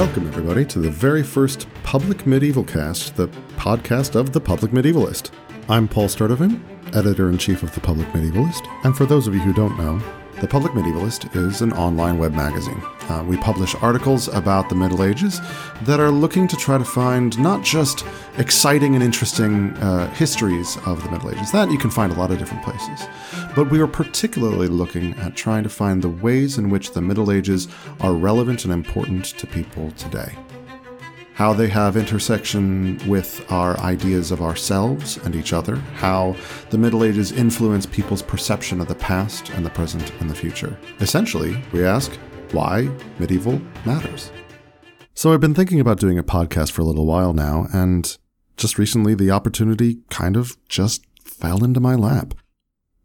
Welcome, everybody, to the very first Public Medievalcast, the podcast of The Public Medievalist. I'm Paul Sturtevant, editor in chief of The Public Medievalist, and for those of you who don't know, The Public Medievalist is an online web magazine. Uh, we publish articles about the Middle Ages that are looking to try to find not just exciting and interesting uh, histories of the Middle Ages, that you can find a lot of different places, but we are particularly looking at trying to find the ways in which the Middle Ages are relevant and important to people today how they have intersection with our ideas of ourselves and each other, how the Middle Ages influence people's perception of the past and the present and the future. Essentially, we ask why medieval matters. So I've been thinking about doing a podcast for a little while now, and just recently the opportunity kind of just fell into my lap.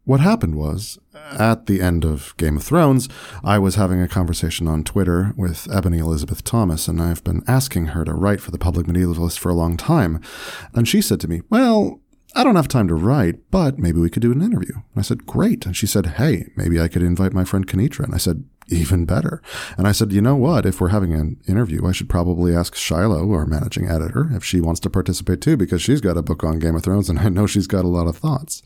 What happened was, at the end of Game of Thrones, I was having a conversation on Twitter with Ebony Elizabeth Thomas, and I've been asking her to write for the Public Medievalist for a long time. And she said to me, Well, I don't have time to write, but maybe we could do an interview. And I said, Great. And she said, Hey, maybe I could invite my friend Kinitra. And I said, Even better. And I said, You know what? If we're having an interview, I should probably ask Shiloh, our managing editor, if she wants to participate too, because she's got a book on Game of Thrones, and I know she's got a lot of thoughts.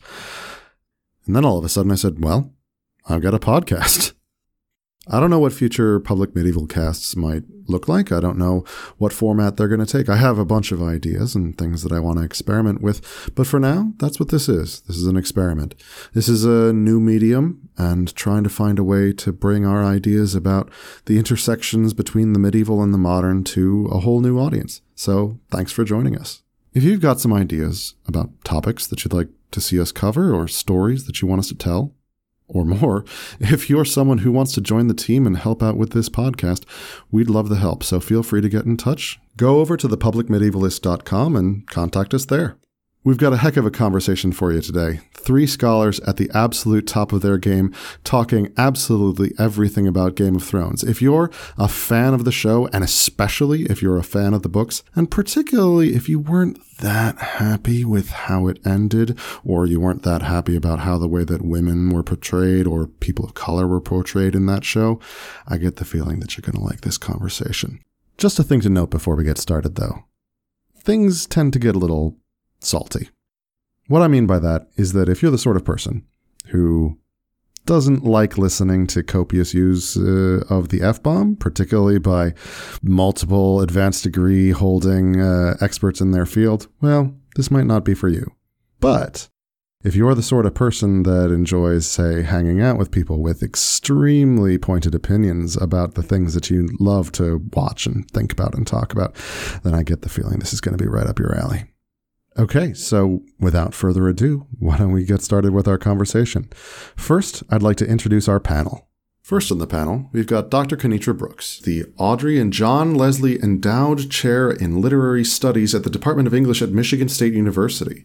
And then all of a sudden I said, well, I've got a podcast. I don't know what future public medieval casts might look like. I don't know what format they're going to take. I have a bunch of ideas and things that I want to experiment with, but for now, that's what this is. This is an experiment. This is a new medium and trying to find a way to bring our ideas about the intersections between the medieval and the modern to a whole new audience. So thanks for joining us. If you've got some ideas about topics that you'd like to see us cover or stories that you want us to tell, or more, if you're someone who wants to join the team and help out with this podcast, we'd love the help. So feel free to get in touch. Go over to thepublicmedievalist.com and contact us there. We've got a heck of a conversation for you today. Three scholars at the absolute top of their game talking absolutely everything about Game of Thrones. If you're a fan of the show, and especially if you're a fan of the books, and particularly if you weren't that happy with how it ended, or you weren't that happy about how the way that women were portrayed or people of color were portrayed in that show, I get the feeling that you're going to like this conversation. Just a thing to note before we get started, though. Things tend to get a little salty. What I mean by that is that if you're the sort of person who doesn't like listening to copious use uh, of the F bomb, particularly by multiple advanced degree holding uh, experts in their field, well, this might not be for you. But if you're the sort of person that enjoys, say, hanging out with people with extremely pointed opinions about the things that you love to watch and think about and talk about, then I get the feeling this is going to be right up your alley. Okay, so without further ado, why don't we get started with our conversation? First, I'd like to introduce our panel. First on the panel, we've got Dr. Kinitra Brooks, the Audrey and John Leslie Endowed Chair in Literary Studies at the Department of English at Michigan State University.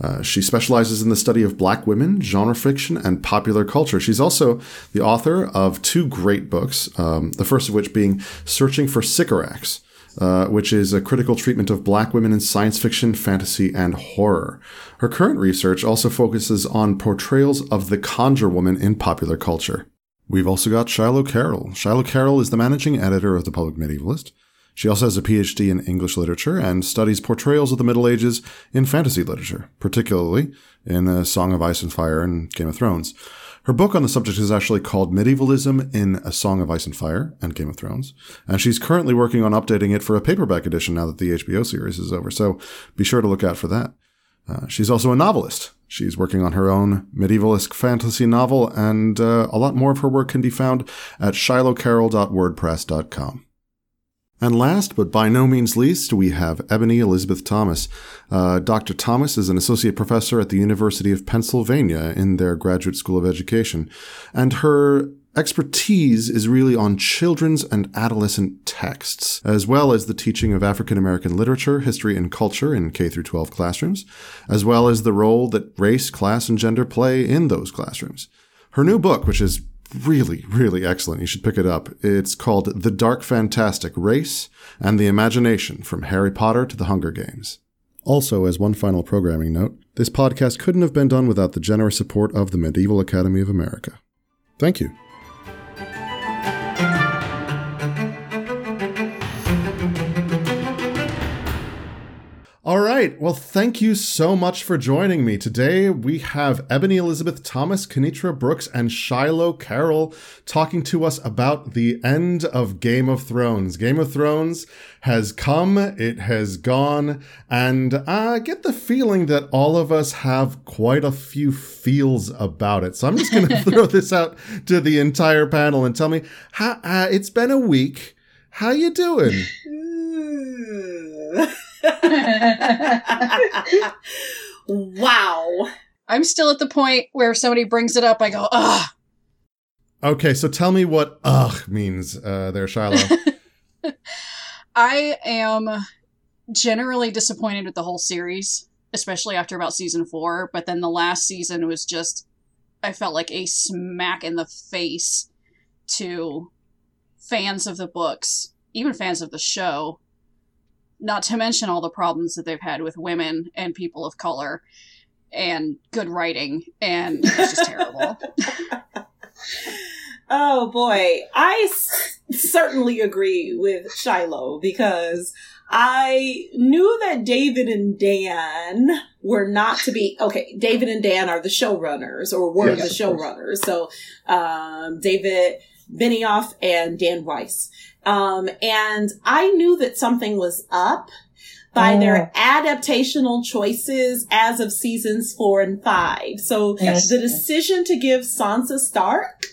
Uh, she specializes in the study of black women, genre fiction, and popular culture. She's also the author of two great books, um, the first of which being Searching for Sycorax, uh, which is a critical treatment of black women in science fiction, fantasy, and horror. Her current research also focuses on portrayals of the conjure woman in popular culture. We've also got Shiloh Carroll. Shiloh Carroll is the managing editor of The Public Medievalist. She also has a PhD in English literature and studies portrayals of the Middle Ages in fantasy literature, particularly in The Song of Ice and Fire and Game of Thrones. Her book on the subject is actually called Medievalism in A Song of Ice and Fire and Game of Thrones, and she's currently working on updating it for a paperback edition now that the HBO series is over, so be sure to look out for that. Uh, she's also a novelist. She's working on her own medievalist fantasy novel, and uh, a lot more of her work can be found at shilohcarroll.wordpress.com. And last, but by no means least, we have Ebony Elizabeth Thomas. Uh, Dr. Thomas is an associate professor at the University of Pennsylvania in their Graduate School of Education, and her expertise is really on children's and adolescent texts, as well as the teaching of African American literature, history, and culture in K through 12 classrooms, as well as the role that race, class, and gender play in those classrooms. Her new book, which is really, really excellent. You should pick it up. It's called The Dark Fantastic Race and the Imagination from Harry Potter to the Hunger Games. Also, as one final programming note, this podcast couldn't have been done without the generous support of the Medieval Academy of America. Thank you. Right. Well, thank you so much for joining me. Today we have Ebony Elizabeth Thomas, Kinitra Brooks, and Shiloh Carroll talking to us about the end of Game of Thrones. Game of Thrones has come, it has gone, and I get the feeling that all of us have quite a few feels about it. So I'm just going to throw this out to the entire panel and tell me how uh, it's been a week. How you doing? wow. I'm still at the point where if somebody brings it up, I go, ugh. Okay, so tell me what ugh means uh, there, Shiloh. I am generally disappointed with the whole series, especially after about season four. But then the last season was just, I felt like a smack in the face to fans of the books, even fans of the show, not to mention all the problems that they've had with women and people of color and good writing and it's just terrible. Oh boy. I s- certainly agree with shiloh because i knew that david and dan were not to be okay david and dan are the showrunners or were Yes, the showrunners. So um, david benioff and dan weiss um, and I knew that something was up by their adaptational choices as of seasons four and five. So Yes. the decision to give Sansa Stark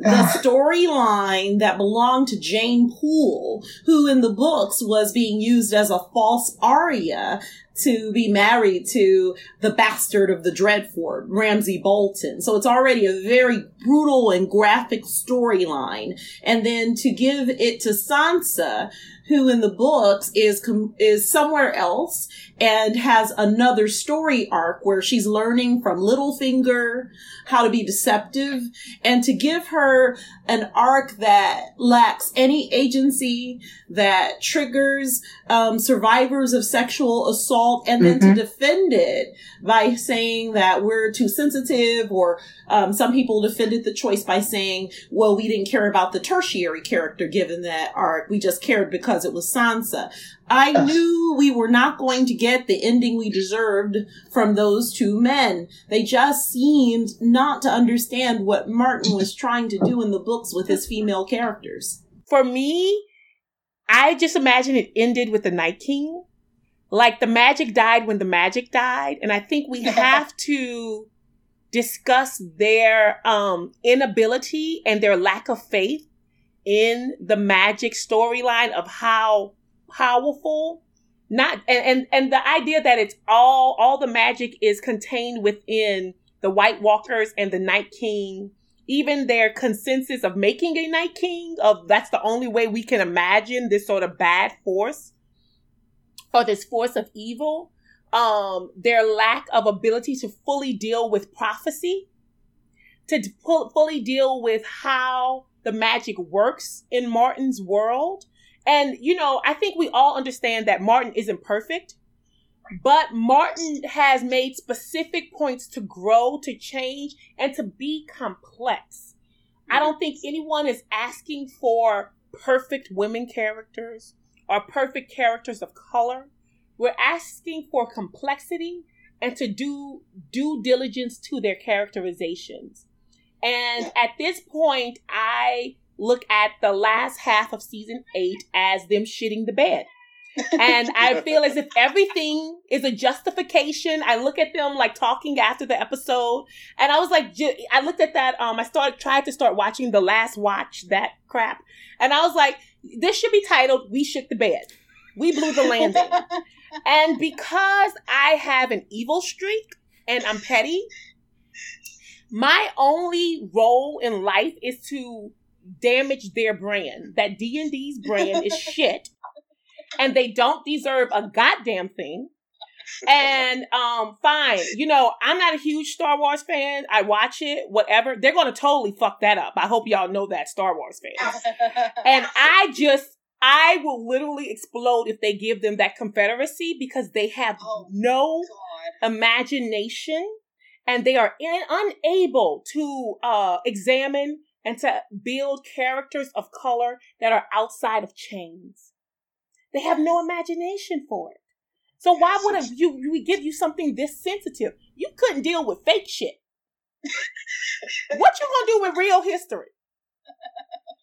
the storyline that belonged to Jeyne Poole, who in the books was being used as a false Arya to be married to the bastard of the Dreadfort, Ramsay Bolton. So it's already a very brutal and graphic storyline. And then to give it to Sansa, who in the books is com- is somewhere else and has another story arc where she's learning from Littlefinger how to be deceptive. And to give her an arc that lacks any agency that triggers um, survivors of sexual assault and then to defend it by saying that we're too sensitive or um, some people defended the choice by saying well we didn't care about the tertiary character given that arc. We just cared because it was sansa I knew we were not going to get the ending we deserved from those two men. They just seemed not to understand what Martin was trying to do in the books with his female characters. For me, I just imagine it ended with the Night King. Like the magic died when the magic died. And I think we have to discuss their um, inability and their lack of faith in the magic storyline of how powerful not and, and and the idea that it's all all the magic is contained within the white walkers and the night king even their consensus of making a night king of that's the only way we can imagine this sort of bad force or this force of evil um their lack of ability to fully deal with prophecy to fully deal with how the magic works in martin's world and you know i think we all understand that martin isn't perfect but Martin has made specific points to grow, to change, and to be complex. I don't think anyone is asking for perfect women characters or perfect characters of color. We're asking for complexity and to do due diligence to their characterizations. And at this point, I look at the last half of season eight as them shitting the bed and I feel as if everything is a justification. I look at them like talking after the episode, and I was like, I looked at that. Um, I started tried to start watching the last watch that crap, and I was like, this should be titled "We Shook the Bed, We Blew the Landing," and because I have an evil streak and I'm petty, my only role in life is to damage their brand. That D and D's brand is shit and they don't deserve a goddamn thing. And um, fine, you know, I'm not a huge Star Wars fan. I watch it, whatever. They're gonna totally fuck that up. I hope y'all know that Star Wars fans. And I just, I will literally explode if they give them that Confederacy because they have Oh, no God. imagination and they are in, unable to uh, examine and to build characters of color that are outside of chains. They have no imagination for it. So why would you we give you something this sensitive? You couldn't deal with fake shit. what you gonna do with real history?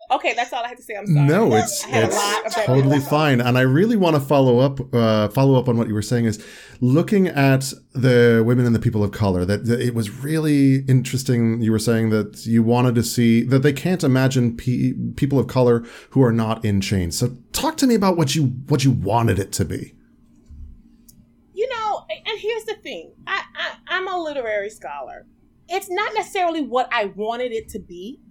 Okay, that's all I had to say. I'm sorry. No, it's it's totally fine, and I really want to follow up uh, follow up on what you were saying. Is looking at the women and the people of color. That, that it was really interesting. You were saying that you wanted to see that they can't imagine pe- people of color who are not in chains. So talk to me about what you what you wanted it to be. You know, and here's the thing. I, I I'm a literary scholar. It's not necessarily what I wanted it to be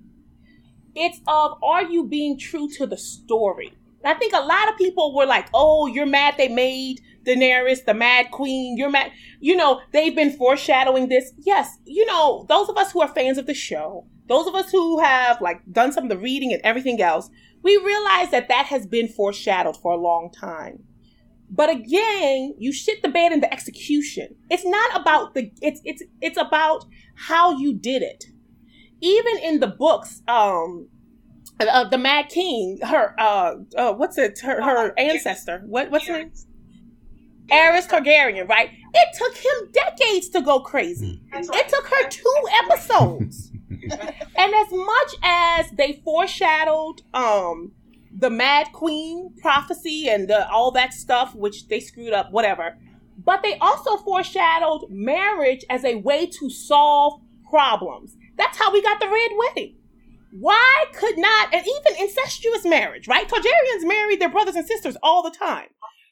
it's of are you being true to the story? I think a lot of people were like, "Oh, you're mad they made Daenerys the Mad Queen. You're mad." You know, they've been foreshadowing this. Yes, you know, those of us who are fans of the show, those of us who have like done some of the reading and everything else, we realize that that has been foreshadowed for a long time. But again, you shit the bed in the execution. It's not about the it's it's it's about how you did it even in the books, um, uh, the Mad King, her, uh, uh what's it, her, her ancestor, what, what's her name? Aerys Targaryen, right? It took him decades to go crazy. Right. It took her two episodes. and as much as they foreshadowed um the Mad Queen prophecy and the, all that stuff, which they screwed up, whatever, but they also foreshadowed marriage as a way to solve problems. That's how we got the red wedding. Why could not, and even incestuous marriage, right? Targaryens married their brothers and sisters all the time.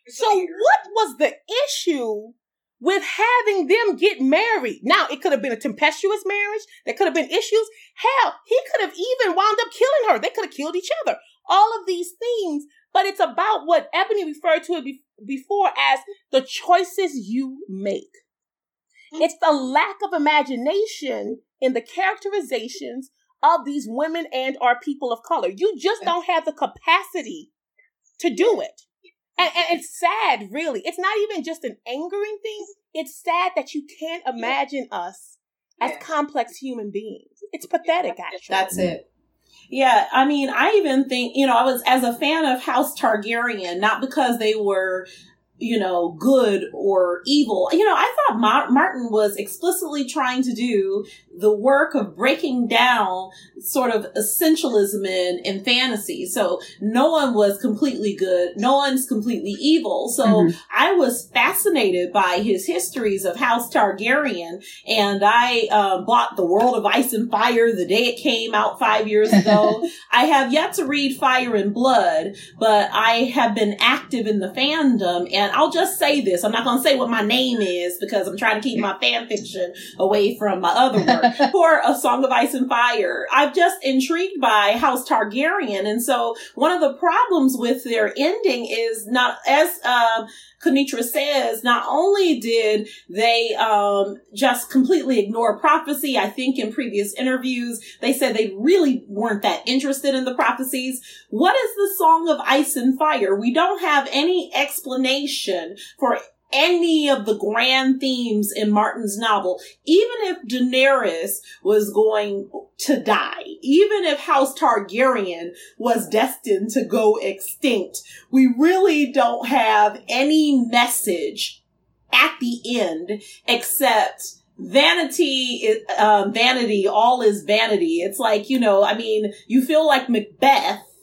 So what was the issue with having them get married? Now, it could have been a tempestuous marriage. There could have been issues. Hell, he could have even wound up killing her. They could have killed each other. All of these things. But it's about what Ebony referred to it before as the choices you make. Mm. It's the lack of imagination in the characterizations of these women and our people of color. You just don't have the capacity to do it. And, and, it's sad, really. It's not even just an angering thing. It's sad that you can't imagine us as complex human beings. It's pathetic, actually. That's it. Yeah, I mean, I even think, you know, I was as a fan of House Targaryen, not because they were you know, good or evil. You know, I thought Ma- Martin was explicitly trying to do the work of breaking down sort of essentialism in, in fantasy. So no one was completely good. No one's completely evil. So mm-hmm. I was fascinated by his histories of House Targaryen and I uh, bought The World of Ice and Fire the day it came out five years ago. I have yet to read Fire and Blood, but I have been active in the fandom and I'll just say this. I'm not going to say what my name is because I'm trying to keep my fan fiction away from my other work. For A Song of Ice and Fire, I'm just intrigued by House Targaryen. And so one of the problems with their ending is not, as, uh, Kinitra says, not only did they um, just completely ignore prophecy, I think in previous interviews, they said they really weren't that interested in the prophecies. What is the Song of Ice and Fire? We don't have any explanation for any of the grand themes in Martin's novel, even if Daenerys was going to die, even if House Targaryen was destined to go extinct, we really don't have any message at the end except vanity um, vanity all is vanity. It's like you know i mean you feel like macbeth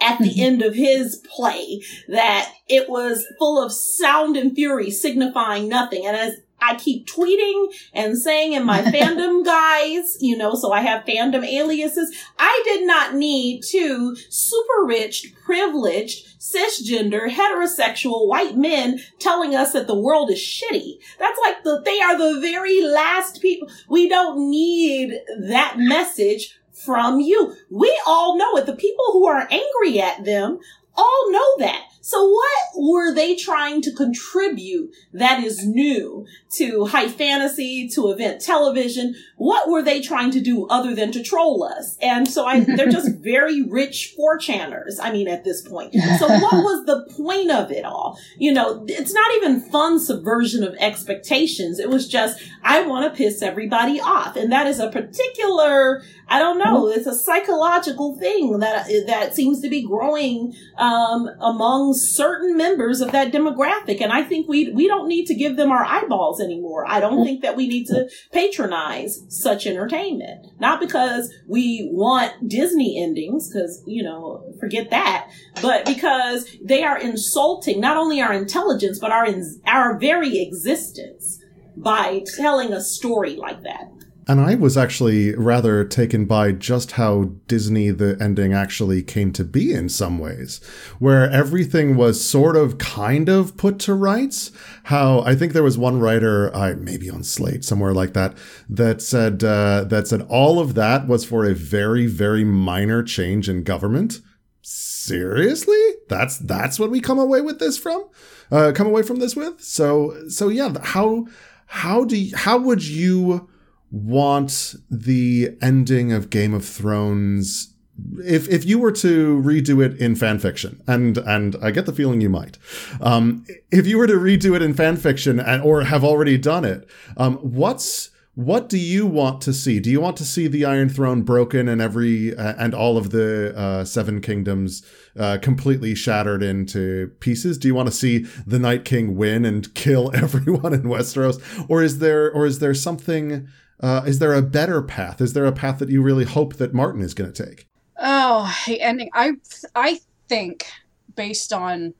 at the mm-hmm. end of his play that it was full of sound and fury signifying nothing. And as I keep tweeting and saying in my fandom guys, you know, so I have fandom aliases. I did not need two super rich, privileged, cisgender, heterosexual white men telling us that the world is shitty. That's like the, they are the very last people. We don't need that message from you. We all know it. The people who are angry at them all know that. So what were they trying to contribute that is new to high fantasy, to event television? What were they trying to do other than to troll us? And so I, they're just very rich 4chaners. I mean, at this point. So what was the point of it all? You know, it's not even fun subversion of expectations. It was just, I want to piss everybody off. And that is a particular, I don't know, it's a psychological thing that, that seems to be growing, um, among certain members of that demographic. And I think we, we don't need to give them our eyeballs anymore. I don't think that we need to patronize such entertainment. Not because we want Disney endings, because, you know, forget that, but because they are insulting not only our intelligence, but our, our very existence by telling a story like that. And I was actually rather taken by just how Disney the ending actually came to be in some ways, where everything was sort of kind of put to rights. How I think there was one writer, I maybe on Slate somewhere like that, that said uh, that said all of that was for a very very minor change in government. Seriously, that's that's what we come away with this from, uh, come away from this with. So so yeah, how how do you, how would you want the ending of Game of Thrones if if you were to redo it in fan fiction, and and I get the feeling you might, um, if you were to redo it in fan fiction and, or have already done it, um, what's what do you want to see? Do you want to see the Iron Throne broken and every uh, and all of the uh, Seven Kingdoms uh, completely shattered into pieces? Do you want to see the Night King win and kill everyone in Westeros, or is there or is there something? Uh, is there a better path? Is there a path that you really hope that Martin is going to take? Oh, ending. I I think based on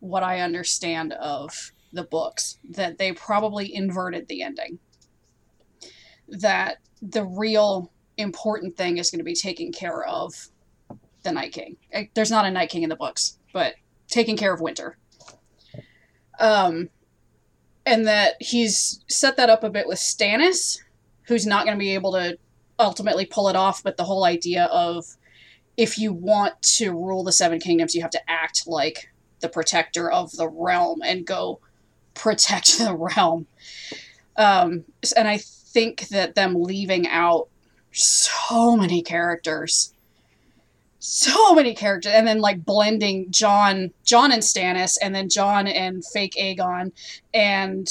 what I understand of the books that they probably inverted the ending. That the real important thing is going to be taking care of the Night King. There's not a Night King in the books, but taking care of Winter. Um, and that he's set that up a bit with Stannis, who's not going to be able to ultimately pull it off. But the whole idea of if you want to rule the Seven Kingdoms, you have to act like the protector of the realm and go protect the realm. Um, and I think that them leaving out so many characters so many characters and then like blending Jon Jon and Stannis and then Jon and fake Aegon and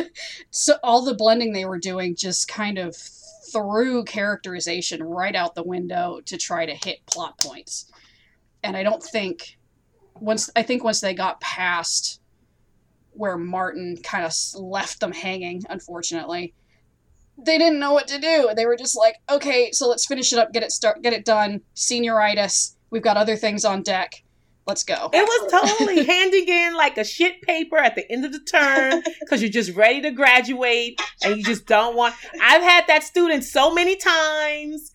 so all the blending they were doing just kind of threw characterization right out the window to try to hit plot points. And I don't think once I think once they got past where Martin kind of left them hanging unfortunately they didn't know what to do. They were just like, okay, so let's finish it up, get it start, get it done. Senioritis. We've got other things on deck. Let's go. It was totally handing in like a shit paper at the end of the term because you're just ready to graduate and you just don't want. I've had that student so many times,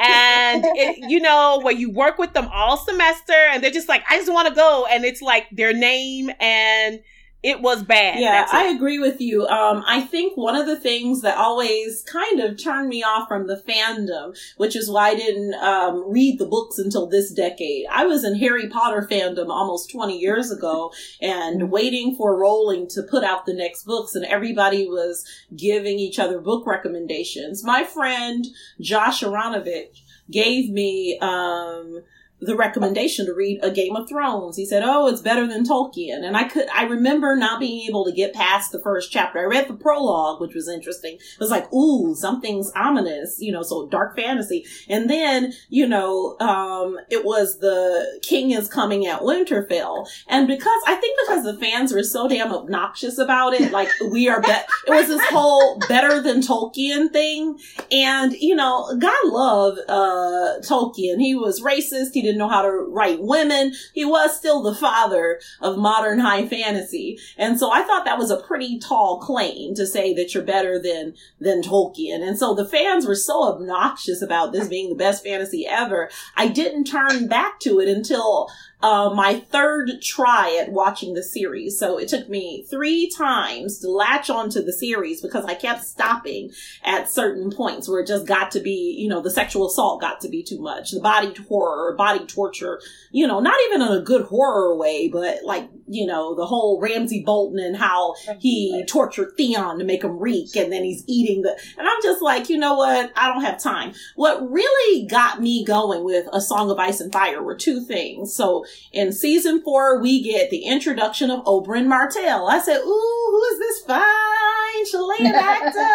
and it, you know where you work with them all semester and they're just like, I just want to go, and it's like their name and it was bad. Yeah, I agree with you. Um, I think one of the things that always kind of turned me off from the fandom, which is why I didn't um, read the books until this decade. I was in Harry Potter fandom almost 20 years ago and waiting for Rowling to put out the next books, and everybody was giving each other book recommendations. My friend Josh Aronovich gave me um, the recommendation to read a Game of Thrones. He said, "Oh, it's better than Tolkien." And I could I remember not being able to get past the first chapter. I read the prologue, which was interesting. It was like, "Ooh, something's ominous," you know, so dark fantasy. And then, you know, um it was the king is coming at Winterfell. And because I think because the fans were so damn obnoxious about it, like we are bet it was this whole better than Tolkien thing. And, you know, God love uh Tolkien. He was racist. He didn't know how to write women. He was still the father of modern high fantasy. And so I thought that was a pretty tall claim to say that you're better than, than Tolkien. And so the fans were so obnoxious about this being the best fantasy ever. I didn't turn back to it until uh, my third try at watching the series. So it took me three times to latch onto the series because I kept stopping at certain points where it just got to be, you know, the sexual assault got to be too much, the body horror, body torture, you know, not even in a good horror way, but like, you know, the whole Ramsay Bolton and how he tortured Theon to make him reek and then he's eating the, and I'm just like, you know what? I don't have time. What really got me going with A Song of Ice and Fire were two things. So in season four, we get the introduction of Oberyn Martell. I said, ooh, who is this fine Chilean actor?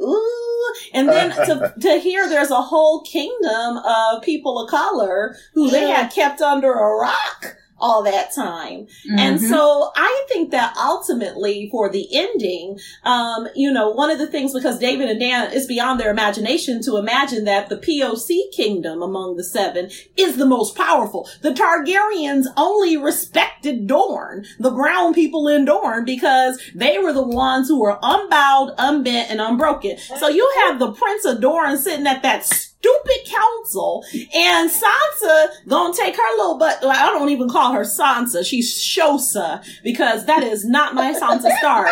ooh. And then to, to hear there's a whole kingdom of people of color who they had kept under a rock all that time. Mm-hmm. And so I think that ultimately for the ending, um, you know, one of the things because David and Dan is beyond their imagination to imagine that the POC kingdom among the seven is the most powerful. The Targaryens only respected Dorne, the brown people in Dorne, because they were the ones who were unbowed, unbent, and unbroken. So you have the Prince of Dorne sitting at that stupid council and Sansa gonna take her little butt. I don't even call her Sansa. She's Shosa because that is not my Sansa Stark.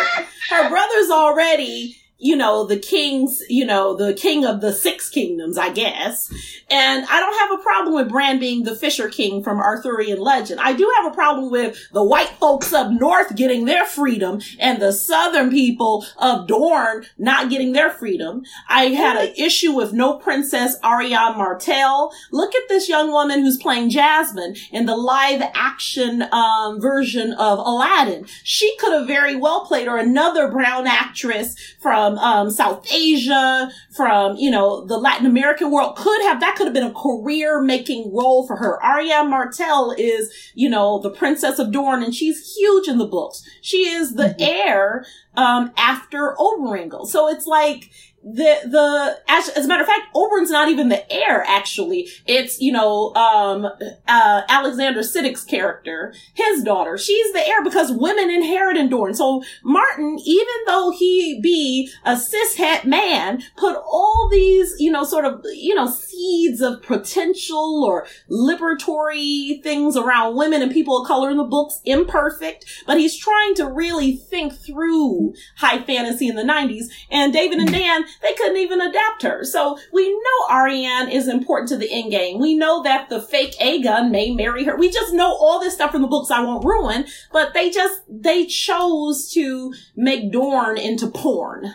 Her brother's already you know, the kings, you know, the king of the six kingdoms, I guess. And I don't have a problem with Bran being the Fisher King from Arthurian legend. I do have a problem with the white folks up north getting their freedom and the southern people of Dorne not getting their freedom. I had an issue with no Princess Arianne Martell. Look at this young woman who's playing Jasmine in the live action um, version of Aladdin. She could have very well played or another brown actress from from um, South Asia, from, you know, the Latin American world could have, that could have been a career making role for her. Arianne Martell is, you know, the Princess of Dorne and she's huge in the books. She is the mm-hmm. heir, um, after Oberyngle. So it's like, the the as, as, a matter of fact, Oberyn's not even the heir. Actually, it's you know um, uh, Alexander Siddig's character, his daughter. She's the heir because women inherit in Dorne. So Martin, even though he be a cishet man, put all these you know sort of you know seeds of potential or liberatory things around women and people of color in the books. Imperfect, but he's trying to really think through high fantasy in the '90s. And David and Dan they couldn't even adapt her. So we know Arianne is important to the end game. We know that the fake Aegon may marry her. We just know all this stuff from the books I won't ruin, but they just, they chose to make Dorne into porn.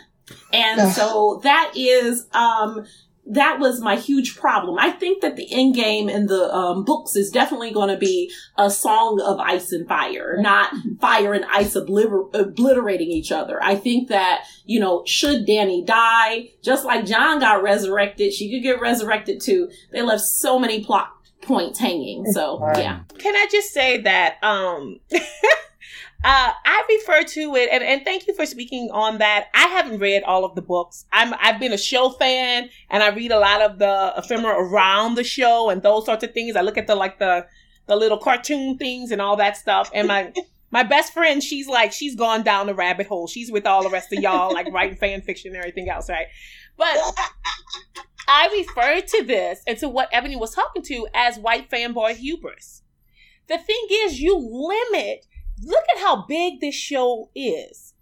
And so that is, um, that was my huge problem. I think that the end game in the um, books is definitely going to be a song of ice and fire, not fire and ice obliter- obliterating each other. I think that, you know, should Dany die, just like Jon got resurrected, she could get resurrected too. They left so many plot points hanging. So, yeah. Can I just say that, um, Uh, I refer to it, and, and thank you for speaking on that. I haven't read all of the books. I'm I've been a show fan, and I read a lot of the ephemera around the show and those sorts of things. I look at the like the the little cartoon things and all that stuff. And my my best friend, she's like she's gone down the rabbit hole. She's with all the rest of y'all, like writing fan fiction and everything else, right? But I refer to this and to what Ebony was talking to as white fanboy hubris. The thing is, you limit look at how big this show is.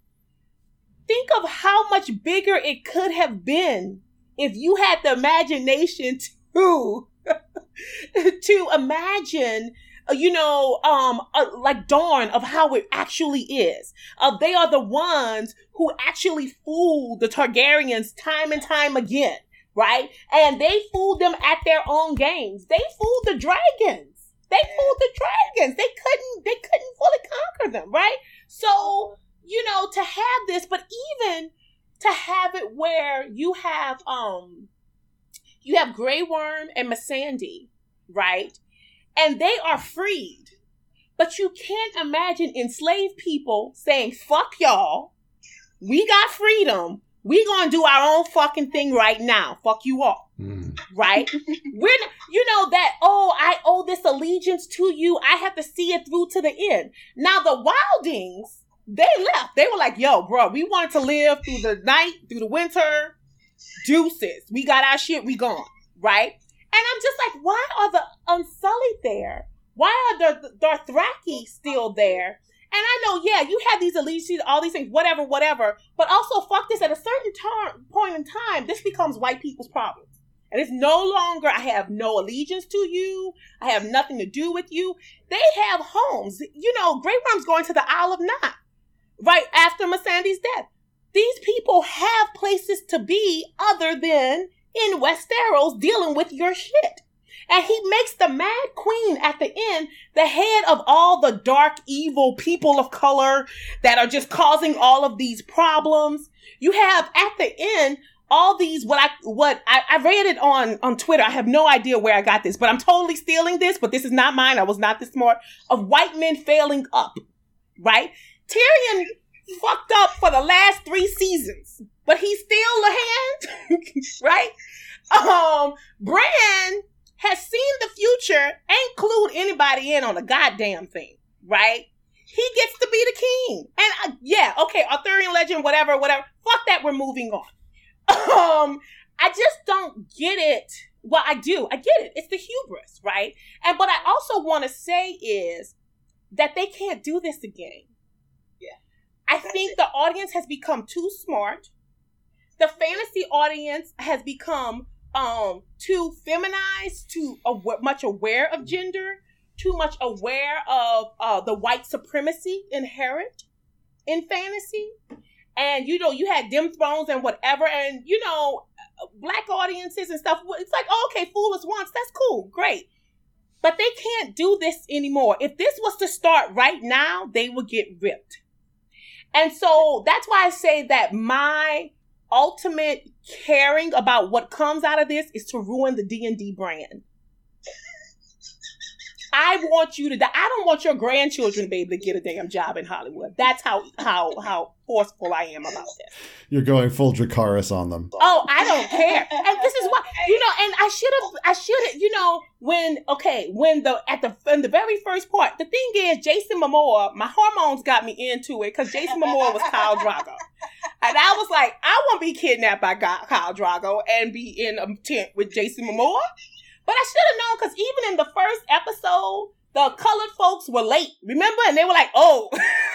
Think of how much bigger it could have been if you had the imagination to to imagine uh, you know, um, uh, like Dorne of how it actually is. Uh, they are the ones who actually fooled the Targaryens time and time again, right? And they fooled them at their own games. They fooled the dragons. They fooled the dragons. They couldn't they couldn't fully conquer them, right? So, you know, to have this, but even to have it where you have um you have Grey Worm and Missandei, right? And they are freed. But you can't imagine enslaved people saying, fuck y'all. We got freedom. We gonna do our own fucking thing right now. Fuck you all. Mm. Right? We're, you know, that, oh, I owe this allegiance to you. I have to see it through to the end. Now, the Wildlings, they left. They were like, yo, bro, we wanted to live through the night, through the winter. Deuces. We got our shit, we gone. Right? And I'm just like, why are the Unsullied there? Why are the Dothraki still there? And I know, yeah, you have these allegiances, all these things, whatever, whatever. But also, fuck this. At a certain tar- point in time, this becomes white people's problem. And it's no longer, I have no allegiance to you. I have nothing to do with you. They have homes. You know, Grey Worm's going to the Isle of Naath right after Missandei's death. These people have places to be other than in Westeros dealing with your shit. And he makes the Mad Queen at the end the head of all the dark, evil people of color that are just causing all of these problems. You have at the end all these what I what I, I read it on on Twitter. I have no idea where I got this, but I'm totally stealing this. But this is not mine. I was not this smart. Of white men failing up, right? Tyrion fucked up for the last three seasons, but he's still a hand, right? Um, Bran has seen the future, ain't clued anybody in on a goddamn thing, right? He gets to be the king. And uh, yeah, okay, Arthurian legend, whatever, whatever. Fuck that, we're moving on. Um, I just don't get it. Well, I do. I get it. It's the hubris, right? And what I also want to say is that they can't do this again. Yeah. I think the audience has become too smart. The fantasy audience has become um too feminized, too aw- much aware of gender, too much aware of uh, the white supremacy inherent in fantasy. And you know, you had Dem Thrones and whatever, and you know, black audiences and stuff. It's like, oh, okay, fool us once. That's cool, great. But they can't do this anymore. If this was to start right now, they would get ripped. And so that's why I say that my ultimate caring about what comes out of this is to ruin the D&D brand. I want you to die. I don't want your grandchildren to be able to get a damn job in Hollywood. That's how how how forceful I am about this. You're going full Dracarys on them. Oh, I don't care. And this is why you know. And I should have. I should have. You know, when okay, when the at the in the very first part, the thing is, Jason Momoa. My hormones got me into it because Jason Momoa was Khal Drogo, and I was like, I won't be kidnapped by Ga- Khal Drogo and be in a tent with Jason Momoa. But I should have known because even in the first episode, the colored folks were late. Remember? And they were like, oh.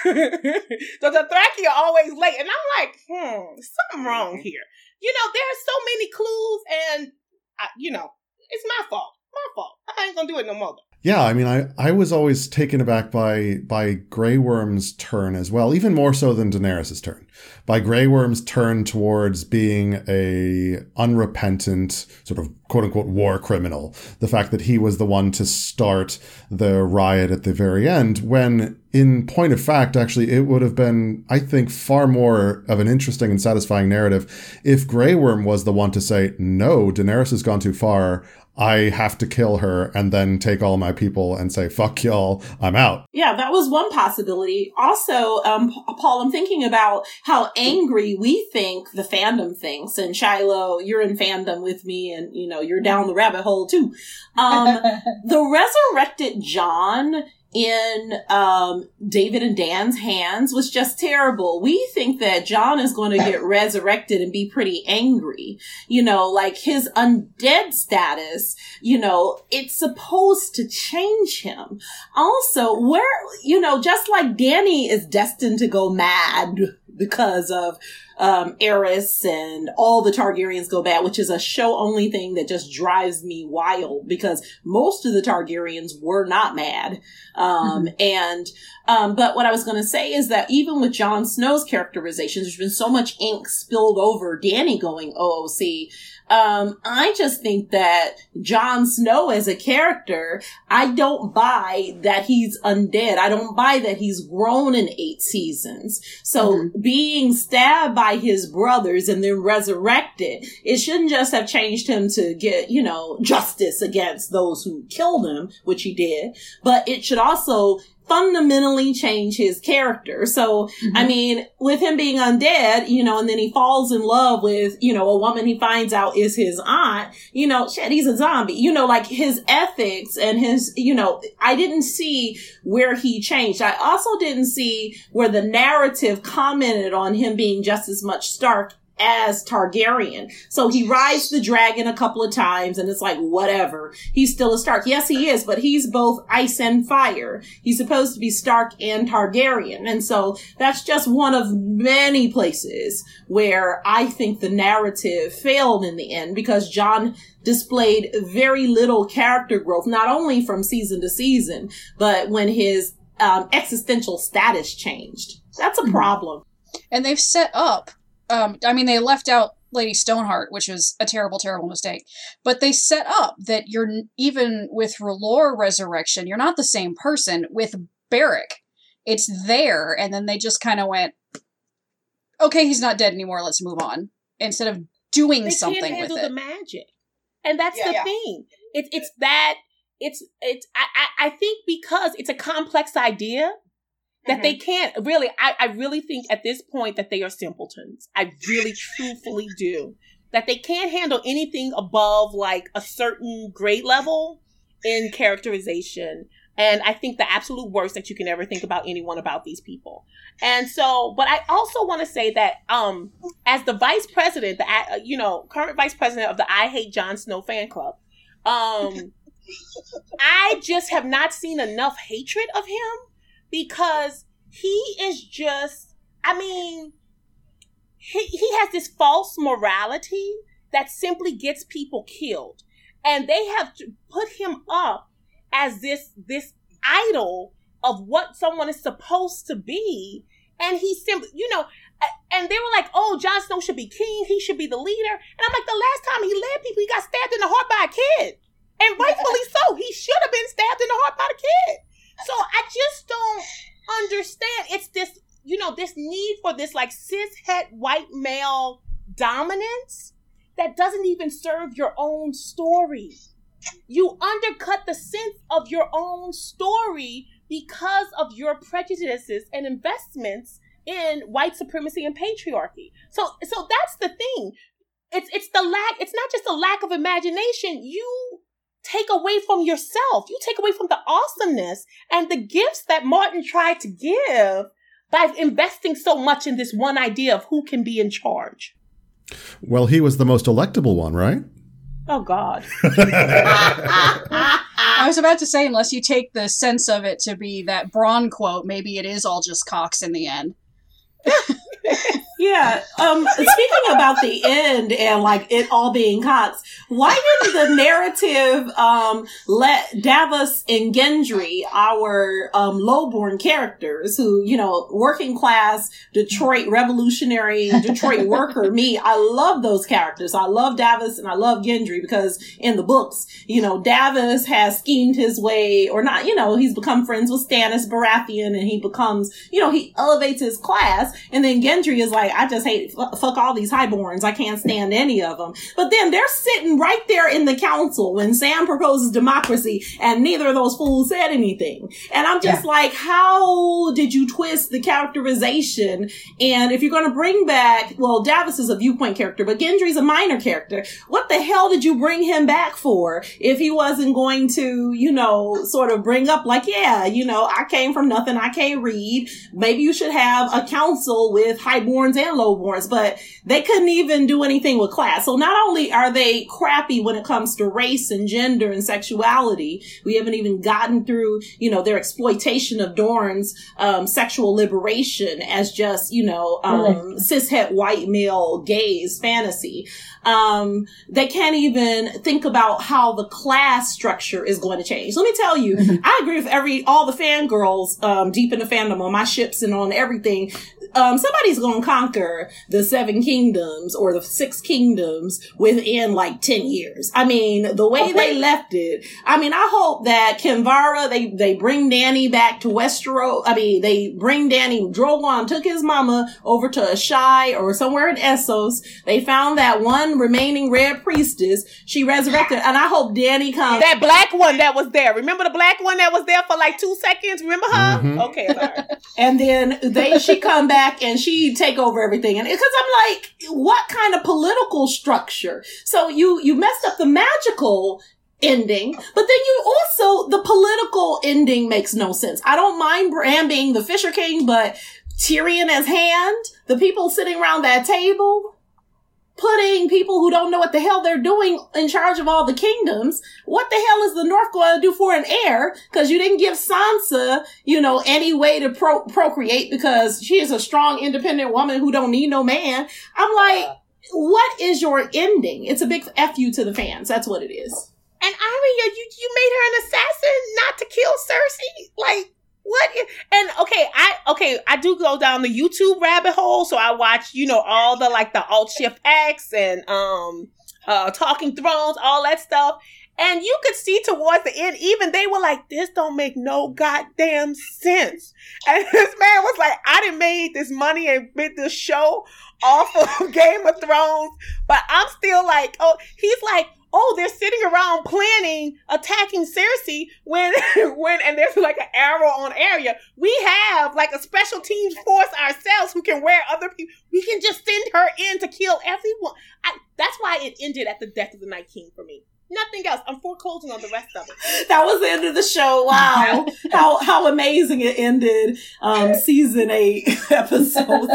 the Thraki are always late. And I'm like, hmm, something wrong here. You know, there are so many clues and, I, you know, it's my fault. My fault. I ain't gonna do it no more. Yeah, I mean, I, I was always taken aback by by Grey Worm's turn as well, even more so than Daenerys' turn. By Grey Worm's turn towards being a unrepentant sort of quote unquote war criminal. The fact that he was the one to start the riot at the very end, when in point of fact, actually, it would have been, I think, far more of an interesting and satisfying narrative if Grey Worm was the one to say, no, Daenerys has gone too far. I have to kill her and then take all my people and say, fuck y'all, I'm out. Yeah, that was one possibility. Also, um, Paul, I'm thinking about how angry we think the fandom thinks. And Shiloh, you're in fandom with me and, you know, you're down the rabbit hole too. Um, the resurrected Jon in um, David and Dan's hands was just terrible. We think that Jon is going to get resurrected and be pretty angry. You know, like his undead status, you know, it's supposed to change him. Also, where, you know, just like Dany is destined to go mad because of um, Aerys and all the Targaryens go bad, which is a show only thing that just drives me wild because most of the Targaryens were not mad. Um, mm-hmm. and, um, but what I was going to say is that even with Jon Snow's characterizations, there's been so much ink spilled over Dany going OOC um, I just think that Jon Snow as a character, I don't buy that he's undead. I don't buy that he's grown in eight seasons. So mm-hmm. being stabbed by his brothers and then resurrected, it shouldn't just have changed him to get, you know, justice against those who killed him, which he did, but it should also fundamentally change his character. So, mm-hmm. I mean, with him being undead, you know, and then he falls in love with, you know, a woman he finds out is his aunt, you know, shit, he's a zombie, you know, like his ethics and his, you know, I didn't see where he changed. I also didn't see where the narrative commented on him being just as much Stark as Targaryen. So he rides the dragon a couple of times and it's like, whatever. He's still a Stark. Yes, he is, but he's both ice and fire. He's supposed to be Stark and Targaryen. And so that's just one of many places where I think the narrative failed in the end because Jon displayed very little character growth, not only from season to season, but when his um, existential status changed. That's a mm-hmm. problem. And they've set up um, I mean, they left out Lady Stoneheart, which was a terrible, terrible mistake. But they set up that you're even with R'hllor resurrection, you're not the same person. With Beric, it's there, and then they just kind of went, "Okay, he's not dead anymore. Let's move on." Instead of doing they something can't with it. the magic, and that's Yeah, the yeah. thing. It's it's that it's it's I, I I think because it's a complex idea that they can't really. I I really think at this point that they are simpletons. I really truthfully do that they can't handle anything above like a certain grade level in characterization. And I think the absolute worst that you can ever think about anyone about these people. And so, but I also want to say that, um, as the vice president, the uh, you know current vice president of the I Hate Jon Snow fan club, um, I just have not seen enough hatred of him because he is just. I mean, he he has this false morality that simply gets people killed, and they have to put him up as this this idol of what someone is supposed to be. And he simply you know, and they were like oh Jon Snow should be king. He should be the leader. And I'm like the last time he led people he got stabbed in the heart by a kid. And rightfully so. He should have been stabbed in the heart by the kid so I just don't understand it's this you know this need for this like cis het white male dominance that doesn't even serve your own story you undercut the sense of your own story because of your prejudices and investments in white supremacy and patriarchy. So so that's the thing. It's it's the lack it's not just a lack of imagination. You take away from yourself. You take away from the awesomeness and the gifts that Martin tried to give by investing so much in this one idea of who can be in charge. Well, he was the most electable one, right? Oh God. I was about to say, unless you take the sense of it to be that Bronn quote, maybe it is all just Cox in the end. Yeah. Um, speaking about the end and like it all being Cox, why didn't the narrative um, let Davos and Gendry, our um, lowborn characters, who you know, working class Detroit revolutionary Detroit worker, me, I love those characters. I love Davos and I love Gendry because in the books, you know, Davos has schemed his way, or not, you know, he's become friends with Stannis Baratheon, and he becomes, you know, he elevates his class, and then Gendry is like, I just hate f- fuck all these highborns. I can't stand any of them. But then they're sitting right there in the council when Sam proposes democracy, and neither of those fools said anything. And I'm just like, how did you twist the characterization? And if you're going to bring back, well, Davos is a viewpoint character, but Gendry's a minor character. What the hell did you bring him back for if he wasn't going to, you know, sort of bring up like, yeah, you know, I came from nothing. I can't read. Maybe you should have a council with highborns and lowborns, but they couldn't even do anything with class. So not only are they crappy when it comes to race and gender and sexuality, we haven't even gotten through, you know, their exploitation of Dorne's um, sexual liberation as just, you know, um, cishet white male gaze fantasy. Um, they can't even think about how the class structure is going to change. Let me tell you, I agree with every all the fangirls um, deep in the fandom on my ships and on everything. Um, somebody's going to conquer the seven kingdoms or the six kingdoms within like 10 years. I mean, the way they left it, I mean, I hope that Kinvara, they, they bring Dany back to Westeros. I mean, they bring Dany, Drogon took his mama over to Asshai or somewhere in Essos. They found that one remaining red priestess. She resurrected, and I hope Dany comes. That black one that was there. Remember the black one that was there for like two seconds? Remember her? Mhm. Okay, sorry. and then they she come back and she take over everything and because i'm like what kind of political structure so you you messed up the magical ending but then you also the political ending makes no sense i don't mind bran being the fisher king but tyrion as hand the people sitting around that table putting people who don't know what the hell they're doing in charge of all the kingdoms. What the hell is the North going to do for an heir? Because you didn't give Sansa, you know, any way to pro- procreate because she is a strong, independent woman who don't need no man. I'm like, what is your ending? It's a big F you to the fans. That's what it is. And Arya, you you made her an assassin not to kill Cersei. Like what? And okay, I okay, I do go down the YouTube rabbit hole, so I watch you know all the like the Alt Shift X and um uh Talking Thrones, all that stuff. And you could see towards the end, even they were like, this don't make no goddamn sense. And this man was like, I didn't made this money and bit this show off of Game of Thrones, but I'm still like, oh, he's like, oh, they're sitting around planning attacking Cersei when when and there's like an arrow on area. We have like a special teams force ourselves who can wear other people. We can just send her in to kill everyone. I, that's why it ended at the death of the Night King for me. Nothing else. I'm foreclosing on the rest of it. That was the end of the show. Wow. how how amazing it ended. Um season eight, episode.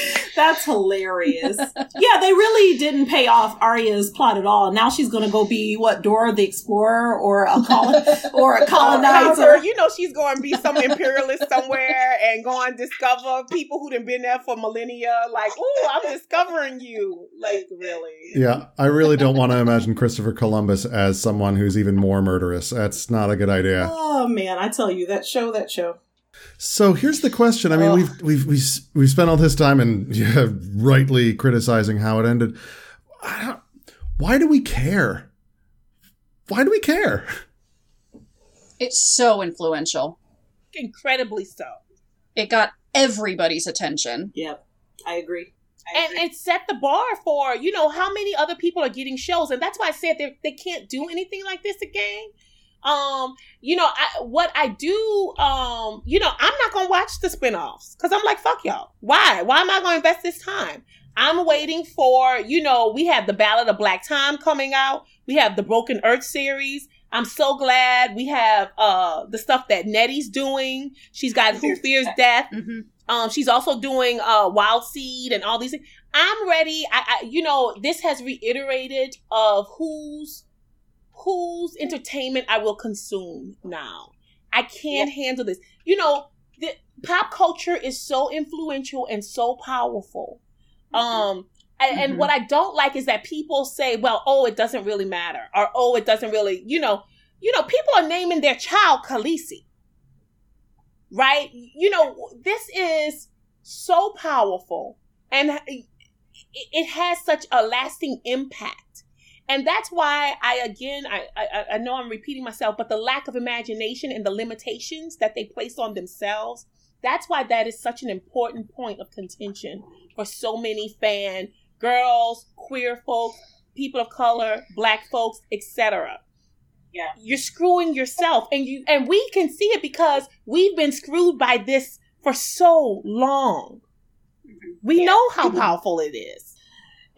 That's hilarious. Yeah, they really didn't pay off Arya's plot at all. Now she's gonna go be what Dora the Explorer or a col- or a colonizer. You know she's going to be some imperialist somewhere and go and discover people who've been there for millennia. Like, ooh, I'm discovering you. Like, really? Yeah, I really don't want to imagine Christopher Columbus as someone who's even more murderous. That's not a good idea. Oh man, I tell you that show, that show. So here's the question. I mean, Ugh. we've we've we've we've spent all this time and yeah, rightly criticizing how it ended. Why do we care? Why do we care? It's so influential. Incredibly so. It got everybody's attention. Yep, I agree. I and agree. it set the bar for you know how many other people are getting shows and that's why i said they, they can't do anything like this again um you know I, what i do um you know i'm not gonna watch the spin-offs because i'm like fuck y'all. Why? Why am i gonna invest this time? I'm waiting for you know we have the ballad of Black Tom coming out. We have the broken earth series. I'm so glad we have uh the stuff that Nnedi's doing. She's got who fears death. Hmm um, she's also doing uh, Wild Seed and all these things. I'm ready. I, I, you know, this has reiterated of whose whose entertainment I will consume now. I can't handle this. You know, the pop culture is so influential and so powerful. Um, and, and Mhm. what I don't like is that people say, "Well, oh, it doesn't really matter," or "Oh, it doesn't really," you know, you know, people are naming their child Khaleesi right? You know, this is so powerful and it- it has such a lasting impact. And that's why I again I, I I know I'm repeating myself, but the lack of imagination and the limitations that they place on themselves, that's why that is such an important point of contention for so many fan girls, queer folks, people of color, black folks, etc Yeah. you're screwing yourself and you and we can see it because we've been screwed by this for so long mm-hmm. we Yeah. know how powerful it is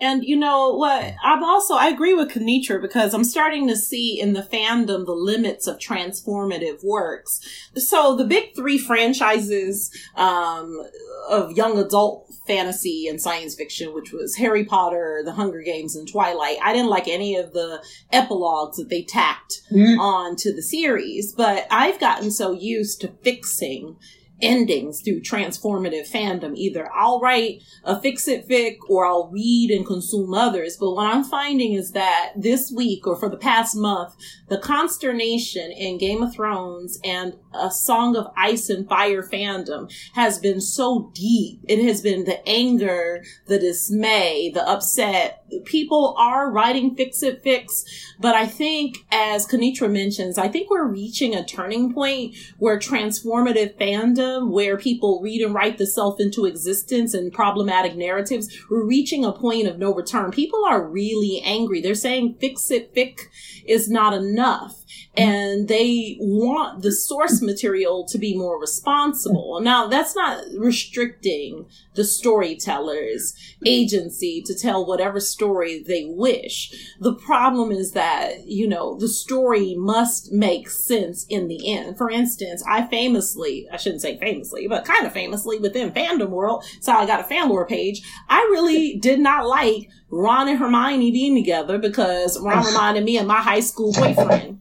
And you know what? I'm also I agree with Kinitra because I'm starting to see in the fandom the limits of transformative works. So the big three franchises um, of young adult fantasy and science fiction, which was Harry Potter, The Hunger Games, and Twilight. I didn't like any of the epilogues that they tacked on to the series, but I've gotten so used to fixing endings through transformative fandom. Either I'll write a fix it fic or I'll read and consume others. But what I'm finding is that this week or for the past month, the consternation in Game of Thrones and a Song of Ice and Fire fandom has been so deep. It has been the anger, the dismay, the upset. People are writing fix it fix, but I think as Kinitra mentions, I think we're reaching a turning point where transformative fandom, where people read and write the self into existence and problematic narratives, we're reaching a point of no return. People are really angry. They're saying fix it fix is not enough. Mm-hmm. And they want the source material to be more responsible. Mm-hmm. Now, that's not restricting the storyteller's mm-hmm. agency to tell whatever story they wish. The problem is that, you know, the story must make sense in the end. For instance, I famously, I shouldn't say famously, but kind of famously within fandom world, so I got a fan lore page. I really did not like Ron and Hermione being together because Ron reminded me of my high school boyfriend.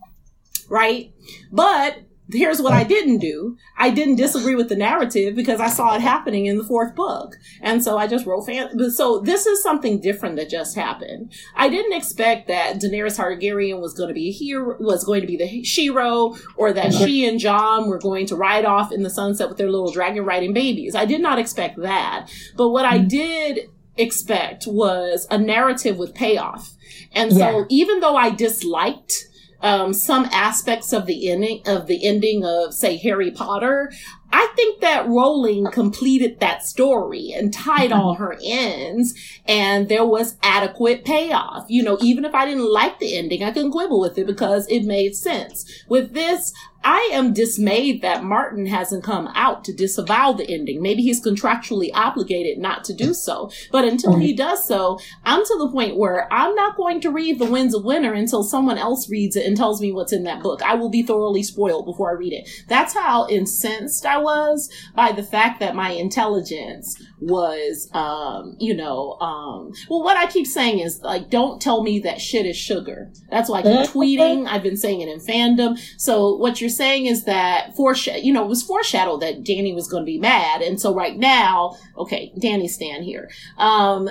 Right? But here's what I didn't do. I didn't disagree with the narrative because I saw it happening in the fourth book. And so I just wrote fan. So this is something different that just happened. I didn't expect that Daenerys Targaryen was going to be a hero, was going to be the Shiro, or that she and Jon were going to ride off in the sunset with their little dragon riding babies. I did not expect that. But what I mm. did expect was a narrative with payoff. And so Yeah. even though I disliked um, some aspects of the ending of the ending of say Harry Potter, I think that Rowling completed that story and tied all her ends and there was adequate payoff. You know, even if I didn't like the ending, I couldn't quibble with it because it made sense. With this, I am dismayed that Martin hasn't come out to disavow the ending. Maybe he's contractually obligated not to do so. But until he does so, I'm to the point where I'm not going to read The Winds of Winter until someone else reads it and tells me what's in that book. I will be thoroughly spoiled before I read it. That's how incensed I was by the fact that my intelligence was, um, you know, um, well, what I keep saying is like, don't tell me that shit is sugar. That's why I keep tweeting. I've been saying it in fandom. So what you're saying is that foreshadow, you know, it was foreshadowed that Dany was going to be mad. And so right now, okay, Dany stand here. Um,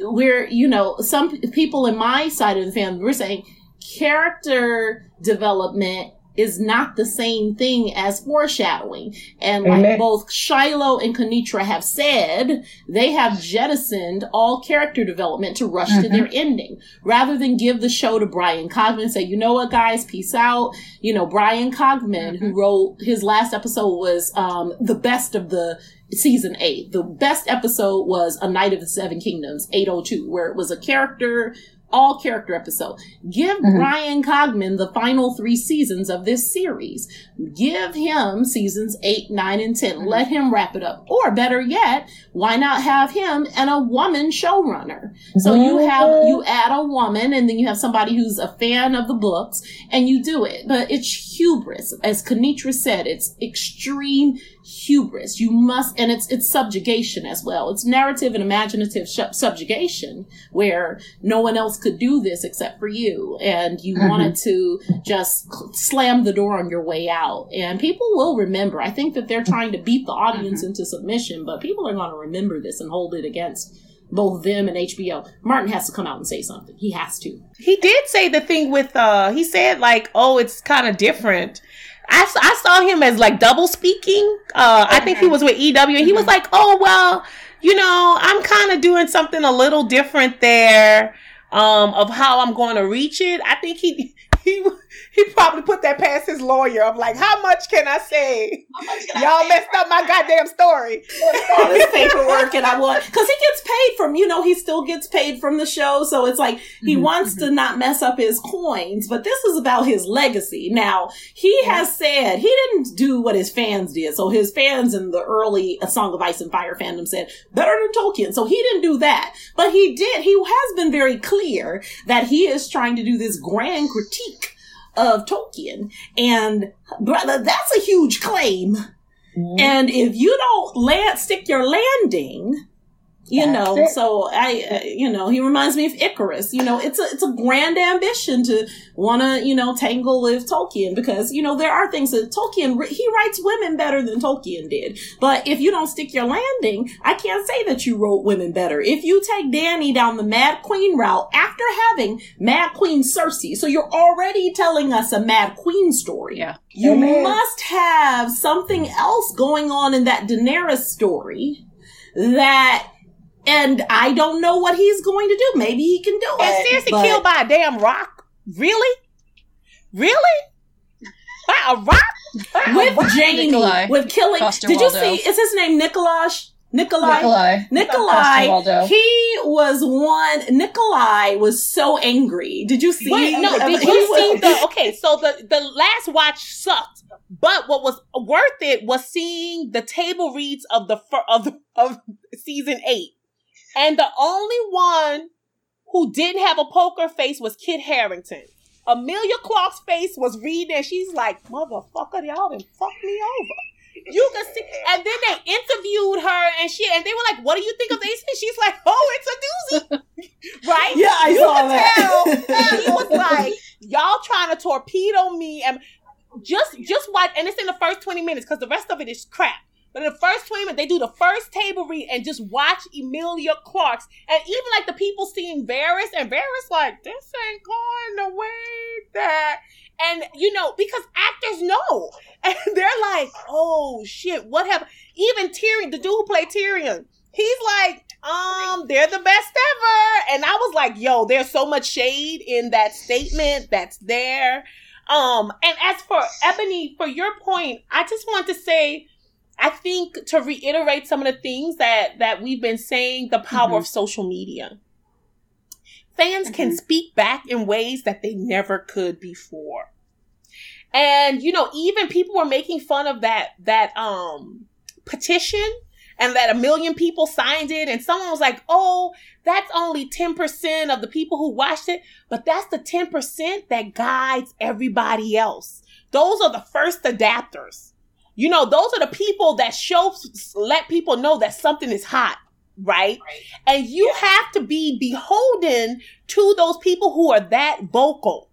we're, you know, some p- people in my side of the family, we're saying character development is not the same thing as foreshadowing. And like Amen. both Shiloh and Kinitra have said, they have jettisoned all character development to rush to their ending rather than give the show to Bryan Cogman say, you know what, guys, peace out. You know, Bryan Cogman, who wrote his last episode was um, the best of the season eight. The best episode was A Knight of the Seven Kingdoms, 802, where it was a character, all character episode. Give mm-hmm. Bryan Cogman the final three seasons of this series. Give him seasons eight, nine, and 10. Mm-hmm. Let him wrap it up. Or better yet, why not have him and a woman showrunner? So you mm-hmm. have, you add a woman and then you have somebody who's a fan of the books and you do it. But it's hubris. As Kinitra said, it's extreme hubris. You must, and it's, it's subjugation as well. It's narrative and imaginative sh- subjugation where no one else could do this except for you. And you mm-hmm. wanted to just slam the door on your way out. And people will remember. I think that they're trying to beat the audience into submission, but people are going to remember this and hold it against both them and HBO. Martin has to come out and say something. He has to. He did say the thing with uh he said like, "Oh, it's kind of different." I saw him as like double speaking. Uh I think he was with EW and he was like, "Oh, well, you know, I'm kind of doing something a little different there um of how I'm going to reach it." I think he he he probably put that past his lawyer. I'm like, "How much can I say? Y'all messed up my goddamn story." all this paperwork and I want because he gets paid from you know he still gets paid from the show. So it's like he mm-hmm, wants mm-hmm. to not mess up his coins but this is about his legacy. Now he mm-hmm. has said he didn't do what his fans did. So his fans in the early A Song of Ice and Fire fandom said better than Tolkien. So he didn't do that. But he did he has been very clear that he is trying to do this grand critique of Tolkien. And brother that's a huge claim. Mm-hmm. And if you don't land, stick your landing, you That's know. it. So I, uh, you know, he reminds me of Icarus. You know, it's a it's a grand ambition to want to you know tangle with Tolkien because you know there are things that Tolkien he writes women better than Tolkien did. But if you don't stick your landing, I can't say that you wrote women better. If you take Dany down the Mad Queen route after having Mad Queen Cersei, so you're already telling us a Mad Queen story. Yeah. You Amen. must have something else going on in that Daenerys story that, and I don't know what he's going to do. Maybe he can do And it. seriously but- killed by a damn rock? Really? Really? By a rock? with Jaime, Nikolaj with killing. Coster Did you Waldo. see? Is his name Nikolaj? Nikolaj. Nikolaj. Nikolaj, he was one. Nikolaj was so angry. Did you see? Wait, no, did you see the okay, so the the last watch sucked. But what was worth it was seeing the table reads of the of of season 8. And the only one who didn't have a poker face was Kit Harington. Emilia Clarke's face was reading and she's like, "Motherfucker, y'all done fucked me over." You can see, and then they interviewed her and shit, and they were like, "What do you think of this?" And she's like, "Oh, it's a doozy, right?" Yeah, I you saw that. tell he was like, "Y'all trying to torpedo me?" And just, just watch, and it's in the first twenty minutes because the rest of it is crap. But in the first 20 minutes, they do the first table read and just watch Emilia Clarke's. And even like the people seeing Varys, and Varys like, this ain't going the way that. And, you know, because actors know. And they're like, oh shit, what have. Even Tyrion, the dude who played Tyrion, he's like, um, they're the best ever. And I was like, yo, there's so much shade in that statement that's there. Um, and as for Ebony, for your point, I just want to say, I think to reiterate some of the things that that we've been saying, the power mm-hmm. of social media. Fans mm-hmm. can speak back in ways that they never could before. And you know, even people were making fun of that that um petition and that a million people signed it and someone was like, "Oh, that's only 10% of the people who watched it, but that's the 10% that guides everybody else. Those are the first adapters. You know, those are the people that show let people know that something is hot right? right. And you yeah. have to be beholden to those people who are that vocal.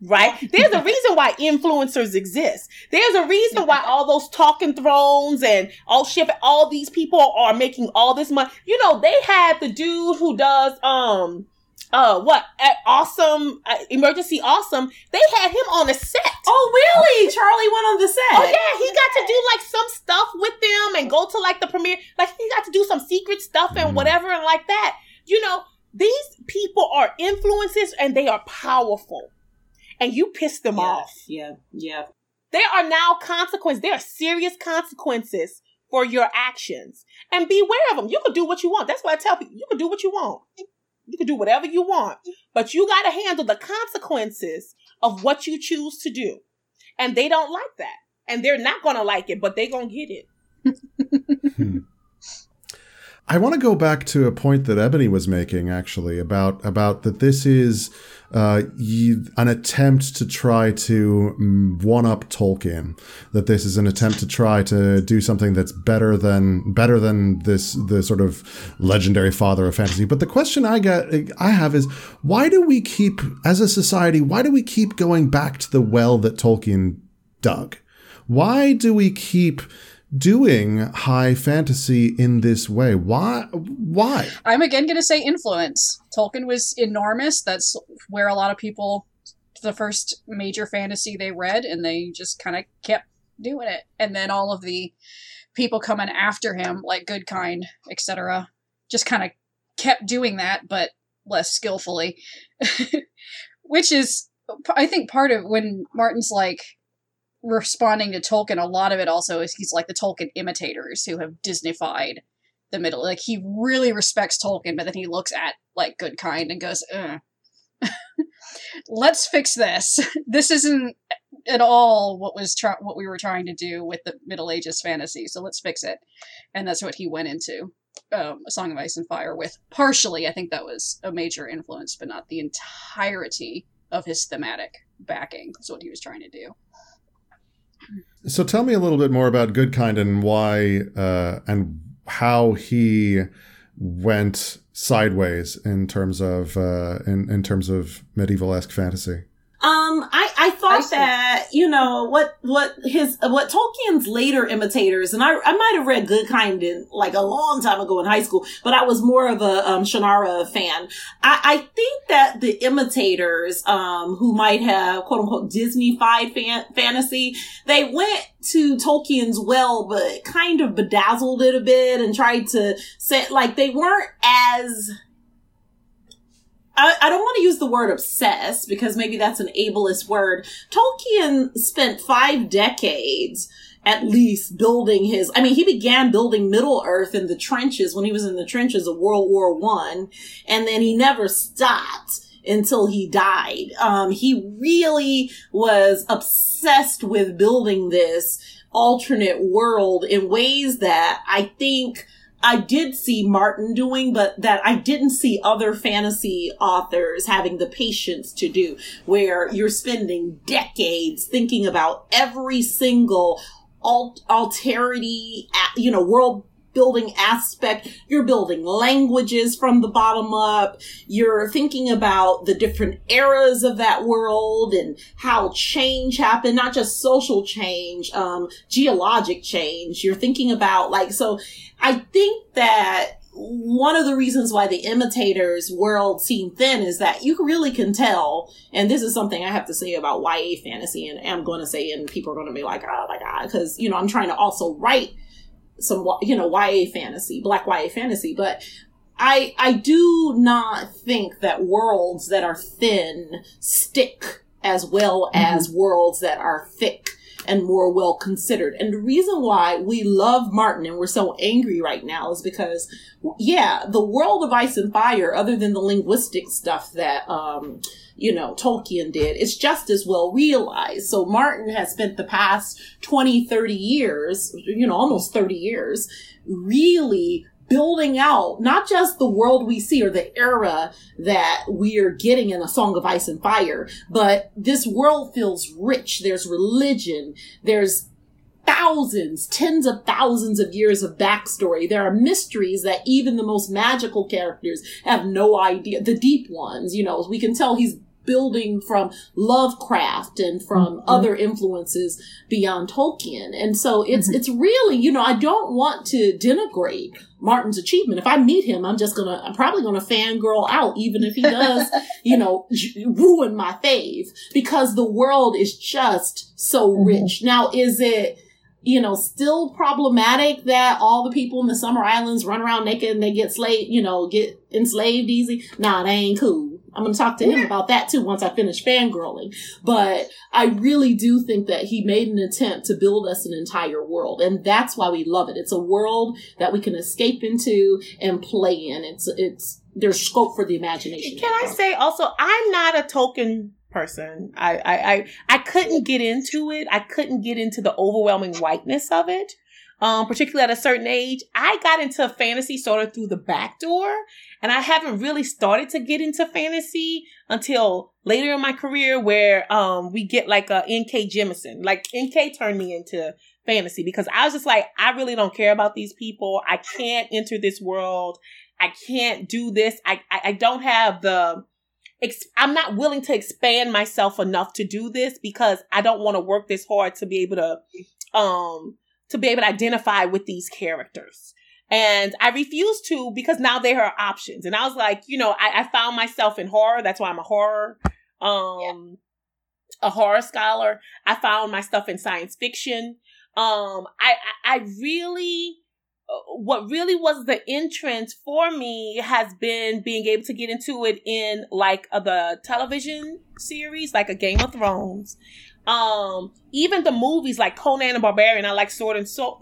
Right? There's a reason why influencers exist. There's a reason why all those talking thrones and all shit, all these people are making all this money. You know, they had the dude who does, um, uh what? At awesome uh, emergency awesome. They had him on the set. Oh really? Charlie went on the set. Oh yeah he got to do like some stuff with them and go to like the premiere. Like he got to do some secret stuff and mm-hmm. whatever and like that. You know these people are influences and they are powerful. And you piss them yeah, off. yeah yeah. There are now consequences there are serious consequences for your actions. And beware of them you can do what you want. That's why i tell people you can do what you want you can do whatever you want, but you got to handle the consequences of what you choose to do. And they don't like that. And they're not going to like it, but they're going to get it. Hmm. I want to go back to a point that Ebony was making actually about about that this is uh, an attempt to try to mm, one up Tolkien. That this is an attempt to try to do something that's better than better than this the sort of legendary father of fantasy. But the question I get I have is why do we keep as a society why do we keep going back to the well that Tolkien dug? Why do we keep doing high fantasy in this way. Why? Why? I'm again going to say influence. Tolkien was enormous. That's where a lot of people, the first major fantasy they read, and they just kind of kept doing it. And then all of the people coming after him, like Goodkind, etc., just kind of kept doing that, but less skillfully. Which is, I think, part of when Martin's like, responding to Tolkien, a lot of it also is he's like the Tolkien imitators who have Disneyfied the middle. Like he really respects Tolkien, but then he looks at like Goodkind and goes, "Let's fix this. this isn't at all what was try- what we were trying to do with the Middle Ages fantasy. So let's fix it." And that's what he went into um, A Song of Ice and Fire with. Partially, I think that was a major influence, but not the entirety of his thematic backing. Is what he was trying to do. So tell me a little bit more about Goodkind and why uh, and how he went sideways in terms of uh, in in terms of medieval esque fantasy. Um, I, I thought I that, you know, what, what his, what Tolkien's later imitators, and I, I might have read Goodkind in like a long time ago in high school, but I was more of a, um, Shannara fan. I, I think that the imitators, um, who might have quote unquote Disney-fied fan- fantasy, they went to Tolkien's well, but kind of bedazzled it a bit and tried to set, like, they weren't as, I, I don't want to use the word obsessed because maybe that's an ableist word. Tolkien spent five decades at least building his i mean he began building middle earth in the trenches when he was in the trenches of world war one and then he never stopped until he died um, he really was obsessed with building this alternate world in ways that i think I did see Martin doing, but that I didn't see other fantasy authors having the patience to do, where you're spending decades thinking about every single alt- alterity, you know, world building aspect. You're building languages from the bottom up. You're thinking about the different eras of that world and how change happened, not just social change, um, geologic change. You're thinking about like, so I think that one of the reasons why the imitators world seemed thin is that you really can tell, and this is something I have to say about YA fantasy, and I'm going to say, and people are going to be like, oh my God, because, you know, I'm trying to also write some, you know, YA fantasy, black YA fantasy, but I I do not think that worlds that are thin stick as well mm-hmm. as worlds that are thick and more well considered. And the reason why we love Martin and we're so angry right now is because, yeah, the world of Ice and Fire, other than the linguistic stuff that, um, you know, Tolkien did, it's just as well realized. So Martin has spent the past 20, 30 years, you know, almost 30 years, really building out not just the world we see or the era that we are getting in a song of ice and fire but this world feels rich. There's religion. There's thousands tens of thousands of years of backstory. There are mysteries that even the most magical characters have no idea the deep ones you know. We can tell he's building from Lovecraft and from mm-hmm. other influences beyond Tolkien. And so it's, mm-hmm. it's really, you know, I don't want to denigrate Martin's achievement. If I meet him, I'm just gonna, I'm probably gonna fangirl out, even if he does, you know, ruin my fave because the world is just so mm-hmm. rich. Now, is it, you know, still problematic that all the people in the summer islands run around naked and they get slaved, you know, get enslaved easy? Nah, they ain't cool. I'm going to talk to him about that too once I finish fangirling. But I really do think that he made an attempt to build us an entire world. And that's why we love it. It's a world that we can escape into and play in. It's, it's, there's scope for the imagination. Can I say also, I'm not a Tolkien person. I, I, I, I couldn't get into it. I couldn't get into the overwhelming whiteness of it. Um, particularly at a certain age, I got into fantasy sort of through the back door. And I haven't really started to get into fantasy until later in my career where um we get like a N.K. Jemisin. Like N.K. turned me into fantasy because I was just like, I really don't care about these people. I can't enter this world. I can't do this. I, I, I don't have the, I'm not willing to expand myself enough to do this because I don't want to work this hard to be able to, um, to be able to identify with these characters. And I refused to because now there are options. And I was like, you know, I, I found myself in horror. That's why I'm a horror, um, yeah. a horror scholar. I found my stuff in science fiction. Um, I, I, I really, uh, what really was the entrance for me has been being able to get into it in like uh, the television series, like a Game of Thrones. Um, even the movies like Conan the Barbarian, I like Sword and Soul,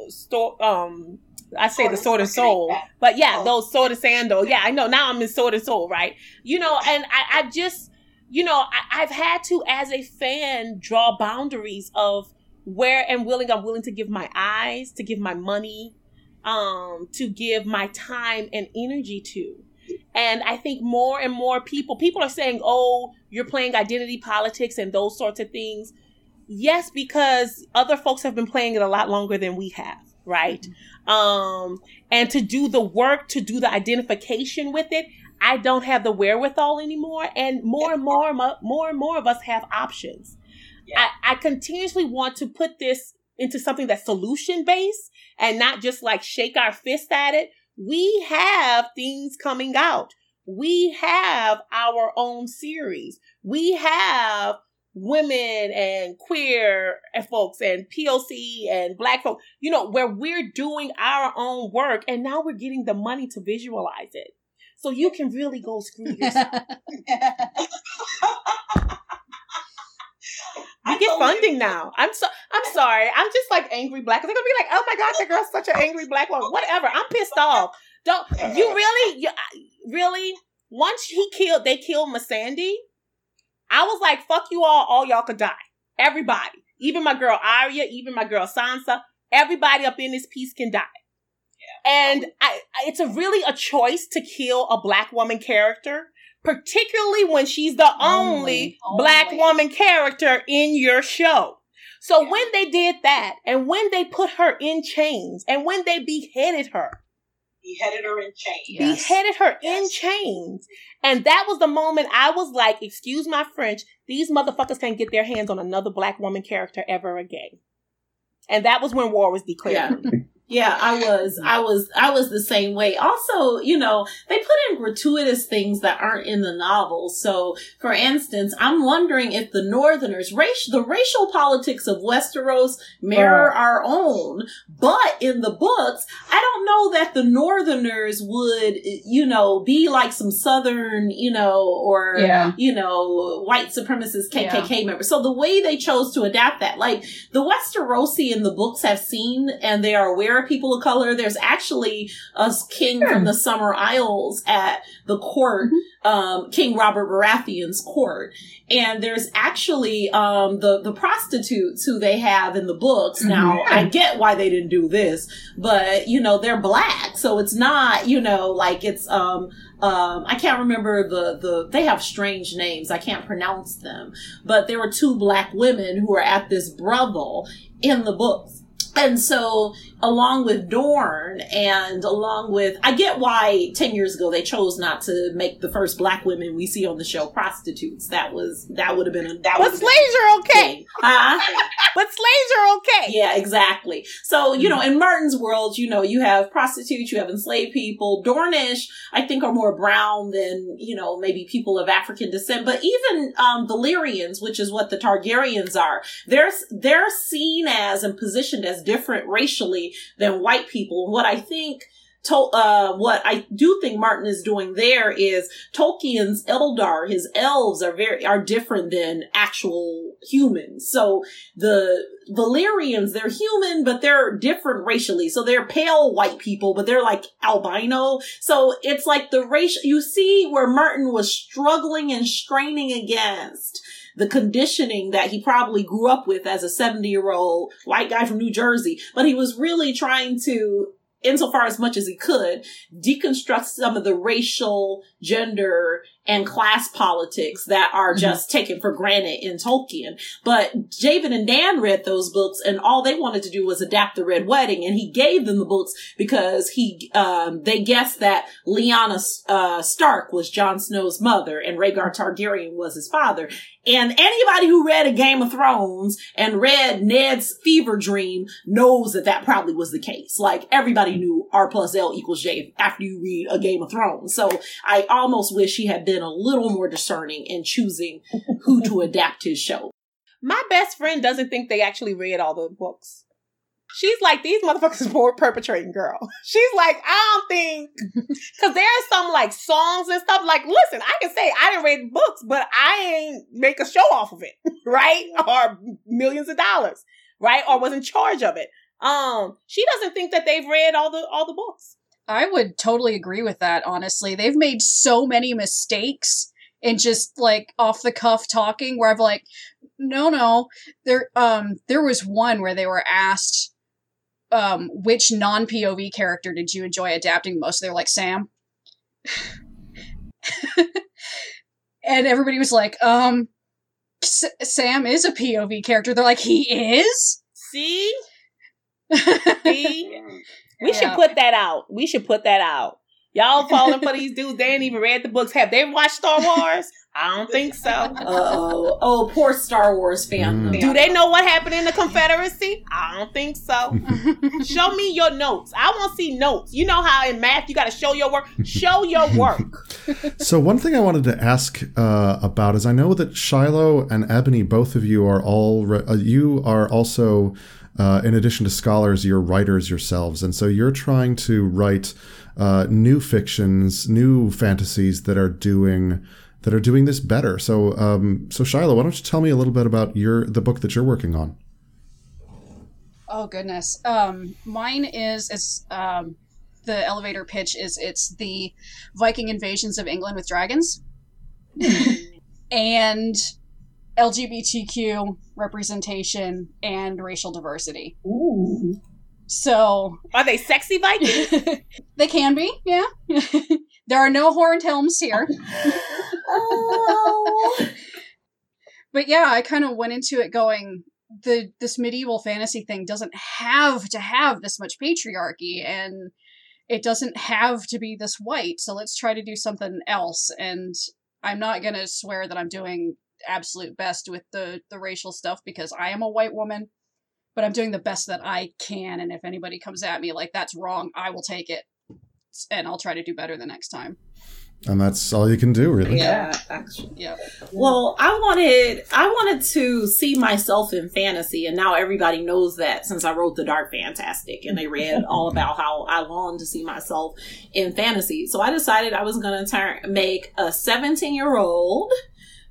um, I say the sword and soul, but yeah, oh. those sword and sandal. Yeah, I know. Now I'm in sword and soul, right? You know, and I, I just, you know, I, I've had to, as a fan, draw boundaries of where and willing I'm willing to give my eyes, to give my money, um, to give my time and energy to. And I think more and more people, people are saying, oh, you're playing identity politics and those sorts of things. Yes, because other folks have been playing it a lot longer than we have right? Mm-hmm. Um, and to do the work, to do the identification with it, I don't have the wherewithal anymore. And more and more, more and more of us have options. Yeah. I, I continuously want to put this into something that's solution based and not just like shake our fist at it. We have things coming out. We have our own series. We have women and queer folks and POC and black folks, you know, where we're doing our own work and now we're getting the money to visualize it. So you can really go screw yourself. You get funding now. I'm so I'm sorry. I'm just like angry black. They're gonna be like, oh my god, that girl's such an angry black woman. Whatever. I'm pissed off. Don't you really? You, really? Once he killed, they killed Missandei. I was like, fuck you all, all y'all could die. Everybody. Even my girl Arya, even my girl Sansa, everybody up in this piece can die. Yeah. And I, it's a really a choice to kill a black woman character, particularly when she's the only, only black only. woman character in your show. So yeah. when they did that, and when they put her in chains, and when they beheaded her, beheaded her in chains. Yes. Beheaded her yes. in chains. And that was the moment I was like, excuse my French, these motherfuckers can't get their hands on another black woman character ever again. And that was when war was declared. Yeah. Yeah, I was, mm. I was, I was the same way. Also, you know, they put in gratuitous things that aren't in the novel. So, for instance, I'm wondering if the Northerners, race, the racial politics of Westeros mirror oh. our own. But in the books, I don't know that the Northerners would, you know, be like some Southern, you know, or, Yeah. you know, white supremacist KKK members. So the way they chose to adapt that, like the Westerosi in the books have seen and they are aware of people of color. There's actually a king from the Summer Isles at the court, um, King Robert Baratheon's court. And there's actually, um, the, the prostitutes who they have in the books. Now, I get why they didn't do this, but, you know, they're black. So it's not, you know, like it's, um, um, I can't remember the, the, they have strange names. I can't pronounce them, but there were two black women who were at this brothel in the books. And so, along with Dorne and along with, I get why 10 years ago they chose not to make the first black women we see on the show prostitutes. That was, that would have been a, that But would slaves are okay. Huh? But slaves are okay. Yeah, exactly. So, you know, in Martin's world, you know, you have prostitutes, you have enslaved people. Dornish, I think, are more brown than, you know, maybe people of African descent. But even um, Valyrians, which is what the Targaryens are, they're, they're seen as and positioned as different racially than white people. What I think to, uh, what I do think Martin is doing there is Tolkien's Eldar, his elves are very, are different than actual humans. So the Valyrians, they're human, but they're different racially. So they're pale white people, but they're like albino. So it's like the race, you see where Martin was struggling and straining against the conditioning that he probably grew up with as a 70 year old white guy from New Jersey, but he was really trying to insofar as much as he could, deconstruct some of the racial, gender, and class politics that are just taken for granted in Tolkien. But Javen and Dan read those books and all they wanted to do was adapt the Red Wedding and he gave them the books because he, um, they guessed that Lyanna, uh, Stark was Jon Snow's mother and Rhaegar Targaryen was his father. And anybody who read a Game of Thrones and read Ned's fever dream knows that that probably was the case. Like everybody knew R plus L equals J after you read a Game of Thrones. So I almost wish he had been a little more discerning in choosing who to adapt his show. My best friend doesn't think they actually read all the books. She's like, these motherfuckers are perpetrating, girl. She's like, I don't think, because there's some like songs and stuff. Like, listen, I can say I didn't read books, but I ain't make a show off of it, right? Or millions of dollars, right? Or was in charge of it. Um, she doesn't think that they've read all the all the books. I would totally agree with that, honestly. They've made so many mistakes in just like off the cuff talking where I've like, no, no. There um there was one where they were asked um which non POV character did you enjoy adapting most? They're like, Sam. and everybody was like, um S- Sam is a POV character. They're like, he is? See, see, we should put that out. We should put that out. Y'all falling for these dudes. They ain't even read the books. Have they watched Star Wars? I don't think so. Uh-oh. Oh, poor Star Wars fan. Mm. Do they know what happened in the Confederacy? I don't think so. show me your notes. I want to see notes. You know how in math you got to show your work. Show your work. So one thing I wanted to ask uh, about is I know that Shiloh and Ebony, both of you are all uh, you are also, uh, in addition to scholars, you're writers yourselves, and so you're trying to write uh, new fictions, new fantasies that are doing that are doing this better. So um, so Shiloh, why don't you tell me a little bit about your the book that you're working on? Oh goodness. Um, mine is is um, the elevator pitch is it's the Viking invasions of England with dragons, and LGBTQ representation and racial diversity. Ooh. So Are they sexy Vikings? they can be, yeah. there are no horned helms here. Oh. but yeah, I kind of went into it going the this medieval fantasy thing doesn't have to have this much patriarchy and it doesn't have to be this white. So let's try to do something else and I'm not going to swear that I'm doing absolute best with the the racial stuff because I am a white woman. but I'm doing the best that I can. And if anybody comes at me like that's wrong, I will take it, and I'll try to do better the next time. And that's all you can do, really. Yeah, actually. Yeah. Well, I wanted I wanted to see myself in fantasy, and now everybody knows that since I wrote the Dark Fantastic, and they read all about how I longed to see myself in fantasy. So I decided I was going to turn make a 17 year old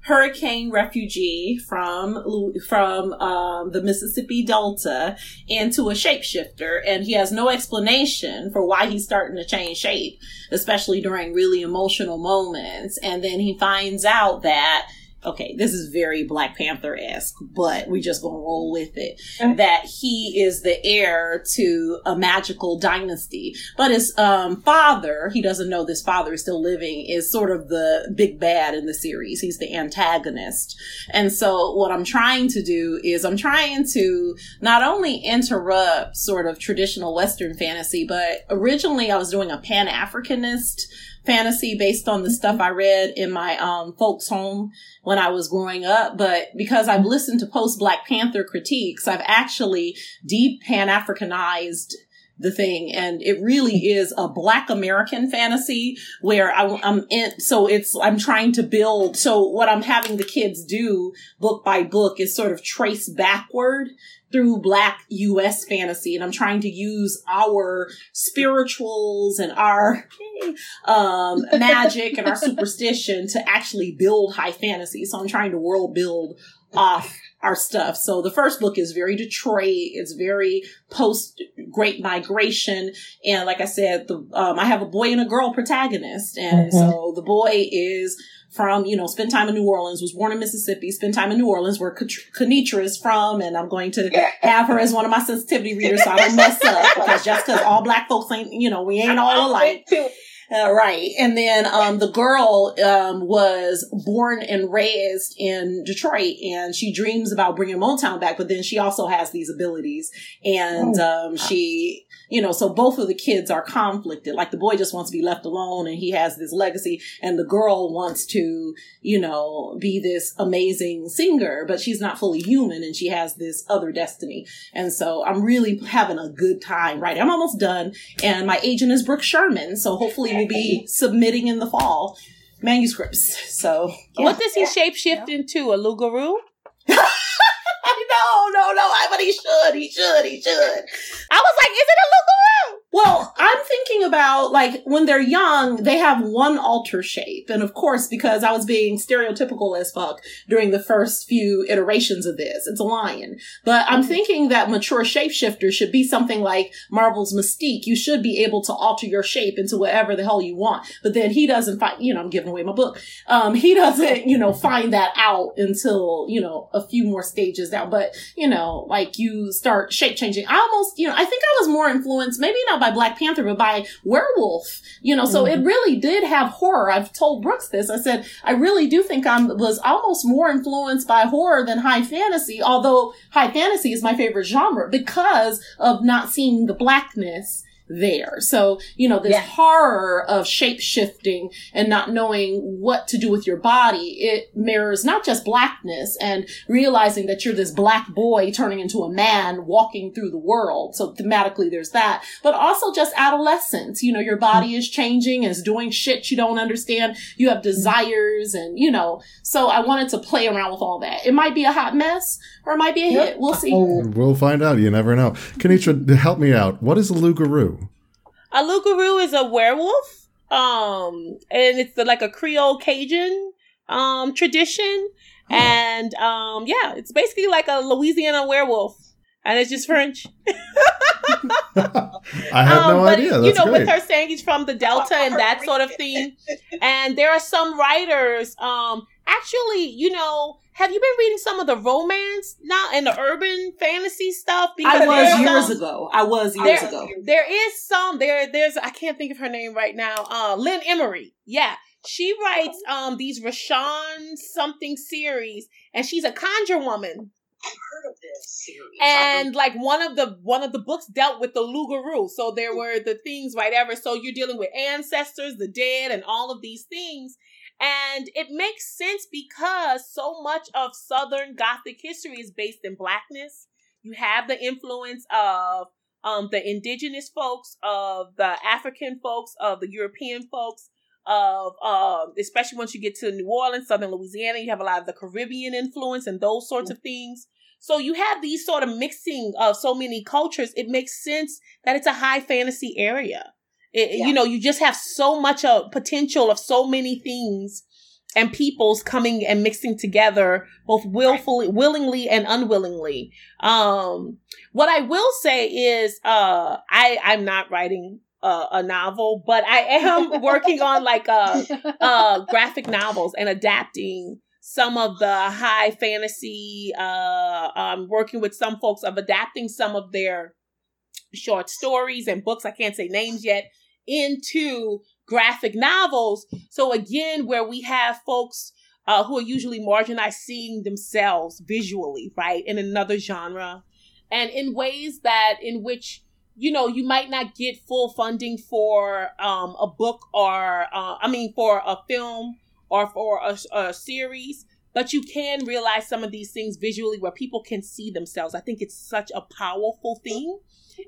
hurricane refugee from from um, the Mississippi Delta into a shapeshifter, and he has no explanation for why he's starting to change shape, especially during really emotional moments. And then he finds out that okay, this is very Black Panther esque, but we just gonna roll with it. That he is the heir to a magical dynasty, but his um, father, he doesn't know this father is still living, is sort of the big bad in the series. He's the antagonist, and so what I'm trying to do is I'm trying to not only interrupt sort of traditional Western fantasy, but originally I was doing a Pan Africanist fantasy based on the stuff I read in my um, folks' home when I was growing up. But because I've listened to post Black Panther critiques, I've actually deep Pan Africanized the thing and it really is a black american fantasy where I, am in so it's i'm trying to build so what i'm having the kids do book by book is sort of trace backward through black US fantasy and I'm trying to use our spirituals and our um, magic and our superstition to actually build high fantasy. So I'm trying to world build off our stuff. So the first book is very Detroit. It's very post Great Migration. And like I said, the, um, I have a boy and a girl protagonist. And mm-hmm. so the boy is from, you know, spend time in New Orleans, was born in Mississippi, spend time in New Orleans, where Kinitra is from, and I'm going to have her as one of my sensitivity readers so I don't mess up, because just because all black folks ain't, you know, we ain't all alike. Uh, right. And then um, the girl um, was born and raised in Detroit and she dreams about bringing Motown back, but then she also has these abilities. And oh. um, she, you know, so both of the kids are conflicted. Like the boy just wants to be left alone and he has this legacy, and the girl wants to, you know, be this amazing singer, but she's not fully human and she has this other destiny. And so I'm really having a good time, right? I'm almost done. And my agent is Brooks Sherman. So hopefully will be submitting in the fall manuscripts. So yeah. what does he shapeshift yeah. into? A loup-garou? no, no, no. But he should. He should. He should. I was like, is it a loup-garou? Well, I'm thinking about like when they're young, they have one alter shape. And of course, because I was being stereotypical as fuck during the first few iterations of this, it's a lion. But I'm mm-hmm. thinking that mature shapeshifter should be something like Marvel's Mystique. You should be able to alter your shape into whatever the hell you want. But then he doesn't find, you know, I'm giving away my book. Um, he doesn't, you know, find that out until, you know, a few more stages down. But, you know, like you start shape changing. I almost, you know, I think I was more influenced, maybe not by Black Panther, but by werewolf. You know, so mm-hmm. it really did have horror. I've told Brooks this. I said I really do think I was almost more influenced by horror than high fantasy. Although high fantasy is my favorite genre because of not seeing the blackness there. So, you know, this yeah. horror of shape shifting and not knowing what to do with your body, it mirrors not just blackness and realizing that you're this black boy turning into a man walking through the world. So thematically there's that, but also just adolescence. You know, your body is changing, is doing shit you don't understand. You have desires and, you know, so I wanted to play around with all that. It might be a hot mess or it might be a yep. hit. We'll see. We'll find out. You never know. Kinitra, help me out. What is a loup-garou? A loup-garou is a werewolf. Um, and it's the, like a Creole Cajun um tradition. And um, yeah, it's basically like a Louisiana werewolf. And it's just French. I have um, no idea. That's you know, great. with her saying he's from the Delta and that sort of thing. And there are some writers, um, actually, you know, have you been reading some of the romance now and the urban fantasy stuff? Because I was years some, ago. I was years there, ago. There is some there. There's I can't think of her name right now. Uh, Lynn Emery. Yeah, she writes um these LaShaun something series, and she's a conjure woman. I've heard of this series. And like one of the one of the books dealt with the loup-garou. So there were the things, right? Ever so you're dealing with ancestors, the dead, and all of these things. And it makes sense because so much of Southern Gothic history is based in blackness. You have the influence of um, the indigenous folks, of the African folks, of the European folks, of um, especially once you get to New Orleans, Southern Louisiana, you have a lot of the Caribbean influence and those sorts of things. So you have these sort of mixing of so many cultures. It makes sense that it's a high fantasy area. It, Yeah. You know, you just have so much of potential of so many things and peoples coming and mixing together both willfully willingly and unwillingly. Um what i will say is uh i i'm not writing uh, a novel but i am working on like uh uh graphic novels and adapting some of the high fantasy uh i'm working with some folks of adapting some of their short stories and books. I can't say names yet into graphic novels. So again where we have folks uh, who are usually marginalized seeing themselves visually right in another genre. And in ways that in which you know you might not get full funding for um, a book or uh, i mean for a film or for a, a series but you can realize some of these things visually where people can see themselves. I think it's such a powerful thing.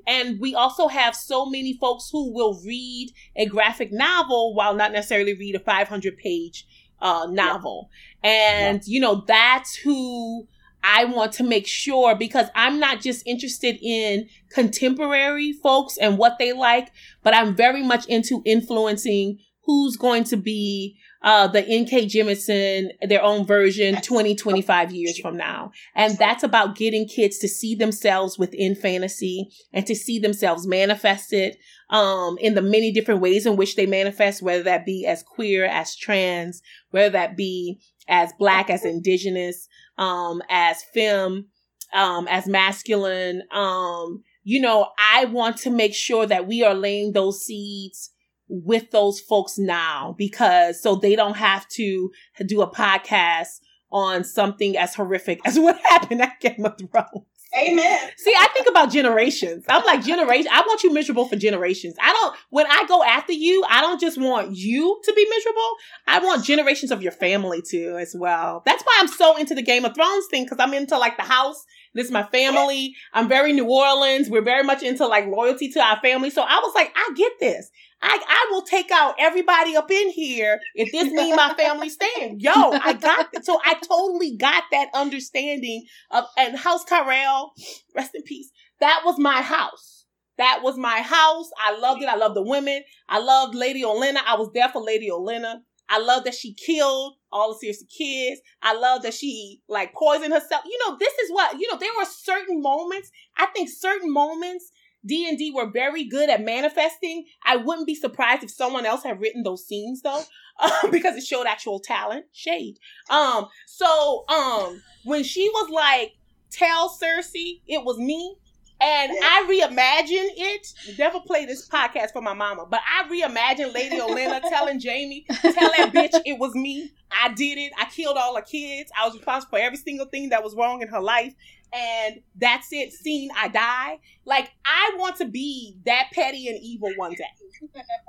And we also have so many folks who will read a graphic novel while not necessarily read a 500 page uh, novel. And you know that's who I want to make sure because I'm not just interested in contemporary folks and what they like, but I'm very much into influencing who's going to be uh, the N.K. Jemisin, their own version 20, 25 years from now. And that's about getting kids to see themselves within fantasy and to see themselves manifested um, in the many different ways in which they manifest, whether that be as queer, as trans, whether that be as black, as indigenous, um, as femme, um, as masculine. Um, you know, I want to make sure that we are laying those seeds with those folks now because so they don't have to do a podcast on something as horrific as what happened at Game of Thrones. Amen. See, I think about generations. I'm like generation. I want you miserable for generations. I don't. When I go after you, I don't just want you to be miserable. I want generations of your family too, as well. That's why I'm so into the Game of Thrones thing because I'm into like the house. This is my family. I'm very New Orleans. We're very much into like loyalty to our family. So I was like, I get this. I, I will take out everybody up in here if this mean my family stand. Yo, I got that. So I totally got that understanding of, and House Tyrell, rest in peace. That was my house. That was my house. I loved it. I loved the women. I loved Lady Olenna. I was there for Lady Olenna. I love that she killed all the Cersei kids. I love that she like poisoned herself. You know, this is what, you know, there were certain moments. I think certain moments D&D were very good at manifesting. I wouldn't be surprised if someone else had written those scenes though, um, because it showed actual talent. Shade. Um, so um, when she was like, "Tell Cersei it was me," and I reimagined it. Never play this podcast for my mama, but I reimagined Lady Olenna telling Jaime, "Tell that bitch it was me. I did it. I killed all her kids. I was responsible for every single thing that was wrong in her life." And that's it. Scene, I die. Like I want to be that petty and evil one day.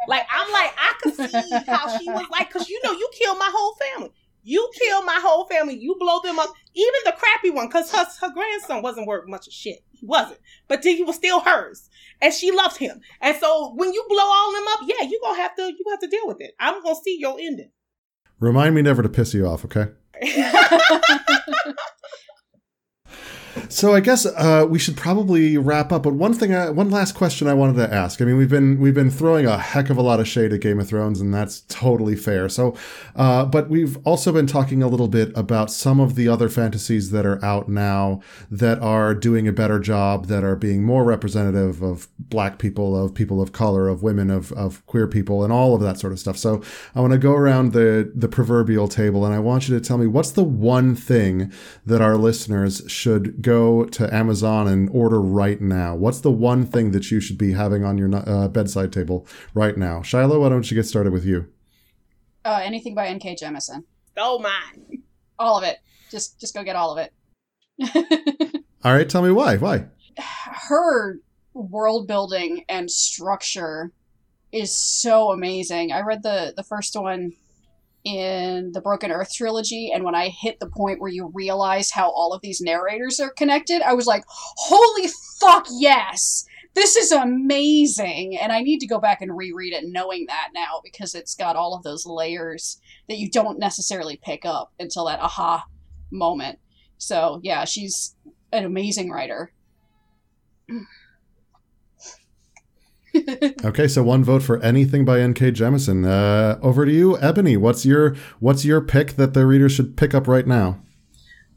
Like I'm like I could see how she was like, cause you know you killed my whole family. You killed my whole family. You blow them up. Even the crappy one, cause her her grandson wasn't worth much of shit. He wasn't, but he was still hers, and she loved him. And so when you blow all them up, yeah, you gonna have to you have to deal with it. I'm gonna see your ending. Remind me never to piss you off, okay? So I guess uh, we should probably wrap up. But one thing, I, one last question I wanted to ask. I mean, we've been we've been throwing a heck of a lot of shade at Game of Thrones, and that's totally fair. So, uh, but we've also been talking a little bit about some of the other fantasies that are out now that are doing a better job, that are being more representative of Black people, of people of color, of women, of of queer people, and all of that sort of stuff. So I want to go around the the proverbial table, and I want you to tell me what's the one thing that our listeners should go to Amazon and order right now? What's the one thing that you should be having on your uh, bedside table right now? Shiloh, why don't you get started with you? Uh, anything by N.K. Jemisin. Oh my! All of it. Just just go get all of it. All right, tell me why. Why? Her world building and structure is so amazing. I read the the first one in the Broken Earth trilogy, and when I hit the point where you realize how all of these narrators are connected, I was like, holy fuck, yes! This is amazing! And I need to go back and reread it knowing that now because it's got all of those layers that you don't necessarily pick up until that aha moment. So, yeah, she's an amazing writer. Okay, so one vote for anything by N.K. Jemisin. Uh, over to you, Ebony. What's your what's your pick that the reader should pick up right now?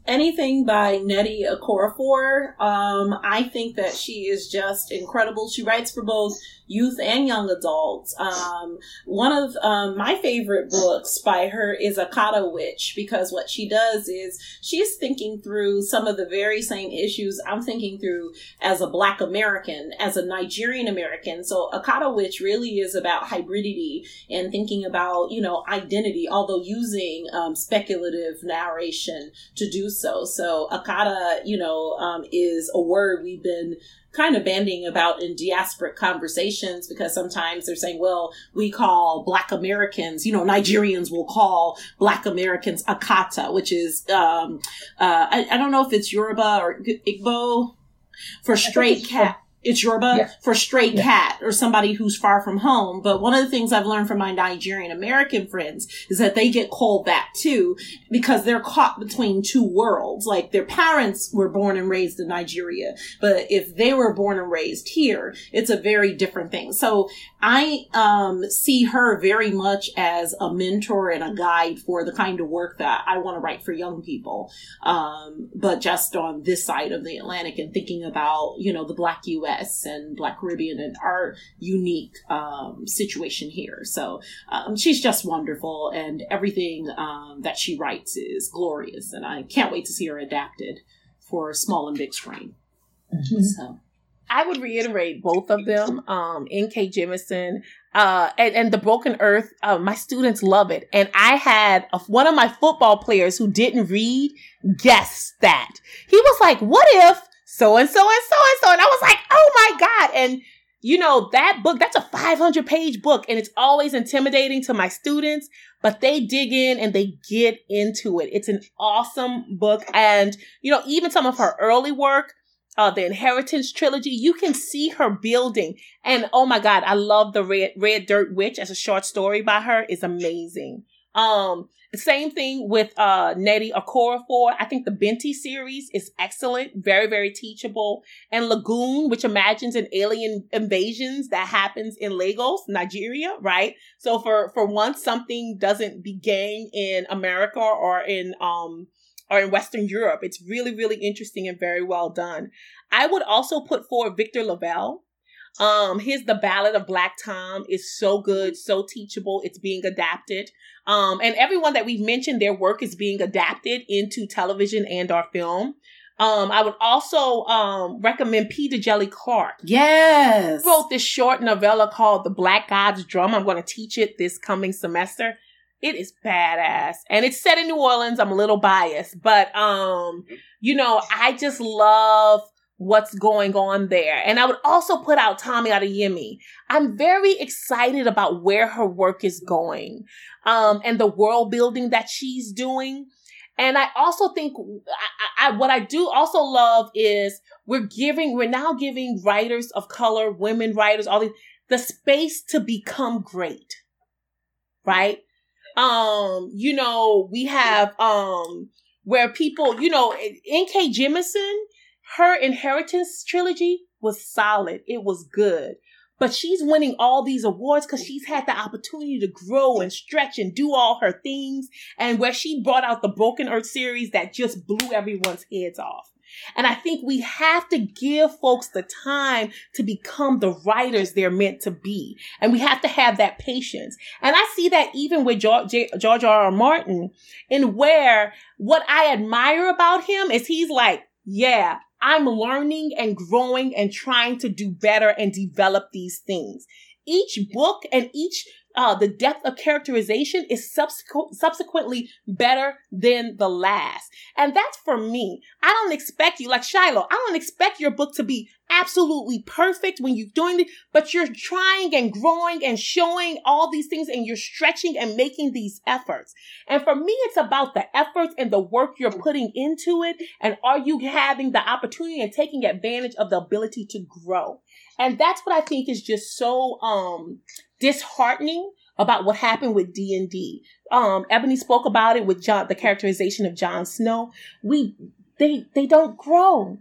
Anything by Nnedi Okorafor. Um, I think that she is just incredible. She writes for both youth and young adults. Um, one of um, my favorite books by her is Akata Witch because what she does is she's thinking through some of the very same issues I'm thinking through as a Black American, as a Nigerian American. So Akata Witch really is about hybridity and thinking about you know identity, although using um, speculative narration to do so. So Akata, you know, um, is a word we've been kind of banding about in diasporic conversations because sometimes they're saying, well, we call black Americans, you know, Nigerians will call black Americans Akata, which is, um, uh, I, I don't know if it's Yoruba or Igbo for straight cat. It's Yoruba Yeah. for stray Yeah. cat or somebody who's far from home. But one of the things I've learned from my Nigerian American friends is that they get called that too because they're caught between two worlds. Like their parents were born and raised in Nigeria, but if they were born and raised here, it's a very different thing. So I um, see her very much as a mentor and a guide for the kind of work that I want to write for young people. Um, but just on this side of the Atlantic and thinking about, you know, the Black U.S. and Black Caribbean and our unique um, situation here. So um, she's just wonderful and everything um, that she writes is glorious. And I can't wait to see her adapted for small and big screen. So. I would reiterate both of them. Um, N.K. Jemisin, uh, and, and the Broken Earth. Uh, my students love it, and I had a, one of my football players who didn't read guess that. He was like, "What if so and so and so and so?" And I was like, "Oh my god!" And you know that book. That's a 500 page book, and it's always intimidating to my students. But they dig in and they get into it. It's an awesome book, and you know even some of her early work uh, the Inheritance trilogy, you can see her building. And oh my God, I love the Red Red Dirt Witch as a short story by her is amazing. Um, same thing with uh Nnedi Okorafor. I think the Binti series is excellent, very very teachable. And Lagoon, which imagines an alien invasions that happens in Lagos, Nigeria, right? So for for once something doesn't begin in America or in um or in Western Europe. It's really, really interesting and very well done. I would also put forward Victor LaValle. Um, his The Ballad of Black Tom is so good, so teachable. It's being adapted. Um, and everyone that we've mentioned, their work is being adapted into television and or film. Um, I would also um, recommend Peter Djèlí Clark. Yes. He wrote this short novella called The Black God's Drum. I'm going to teach it this coming semester. It is badass. And it's set in New Orleans. I'm a little biased, but um, you know, I just love what's going on there. And I would also put out Tomi Adeyemi. I'm very excited about where her work is going. Um, and the world building that she's doing. And I also think I, I, what I do also love is we're giving, we're now giving writers of color, women writers, all these, the space to become great. Right? um you know we have um where people you know nk jemisin her inheritance trilogy was solid it was good but she's winning all these awards because she's had the opportunity to grow and stretch and do all her things and where she brought out the broken earth series that just blew everyone's heads off and I think we have to give folks the time to become the writers they're meant to be. And we have to have that patience. And I see that even with George, R. R. Martin, in where what I admire about him is he's like, yeah, I'm learning and growing and trying to do better and develop these things. Each book and each uh, the depth of characterization is subsequent, subsequently better than the last. And that's for me. I don't expect you, like Shiloh, I don't expect your book to be absolutely perfect when you're doing it, but you're trying and growing and showing all these things and you're stretching and making these efforts. And for me, it's about the efforts and the work you're putting into it. And are you having the opportunity and taking advantage of the ability to grow? And that's what I think is just so, um, disheartening about what happened with D&D. Um, Ebony spoke about it with Jon, the characterization of Jon Snow. We, they, they don't grow.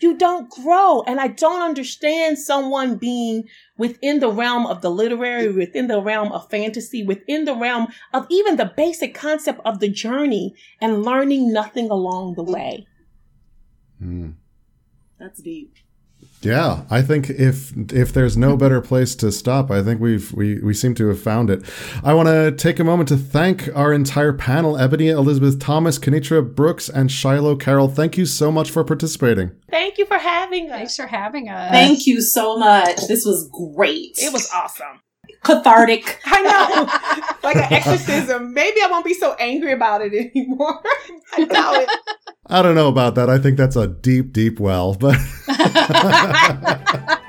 You don't grow. And I don't understand someone being within the realm of the literary, within the realm of fantasy, within the realm of even the basic concept of the journey and learning nothing along the way. Mm. That's deep. Yeah, I think if if there's no better place to stop, I think we've we we seem to have found it. I want to take a moment to thank our entire panel: Ebony, Elizabeth Thomas, Kinitra Brooks, and Shiloh Carroll. Thank you so much for participating. Thank you for having us. Thanks for having us. Thank you so much. This was great. It was awesome. Cathartic. I know. like an exorcism. Maybe I won't be so angry about it anymore. I doubt it. I don't know about that. I think that's a deep, deep well, but.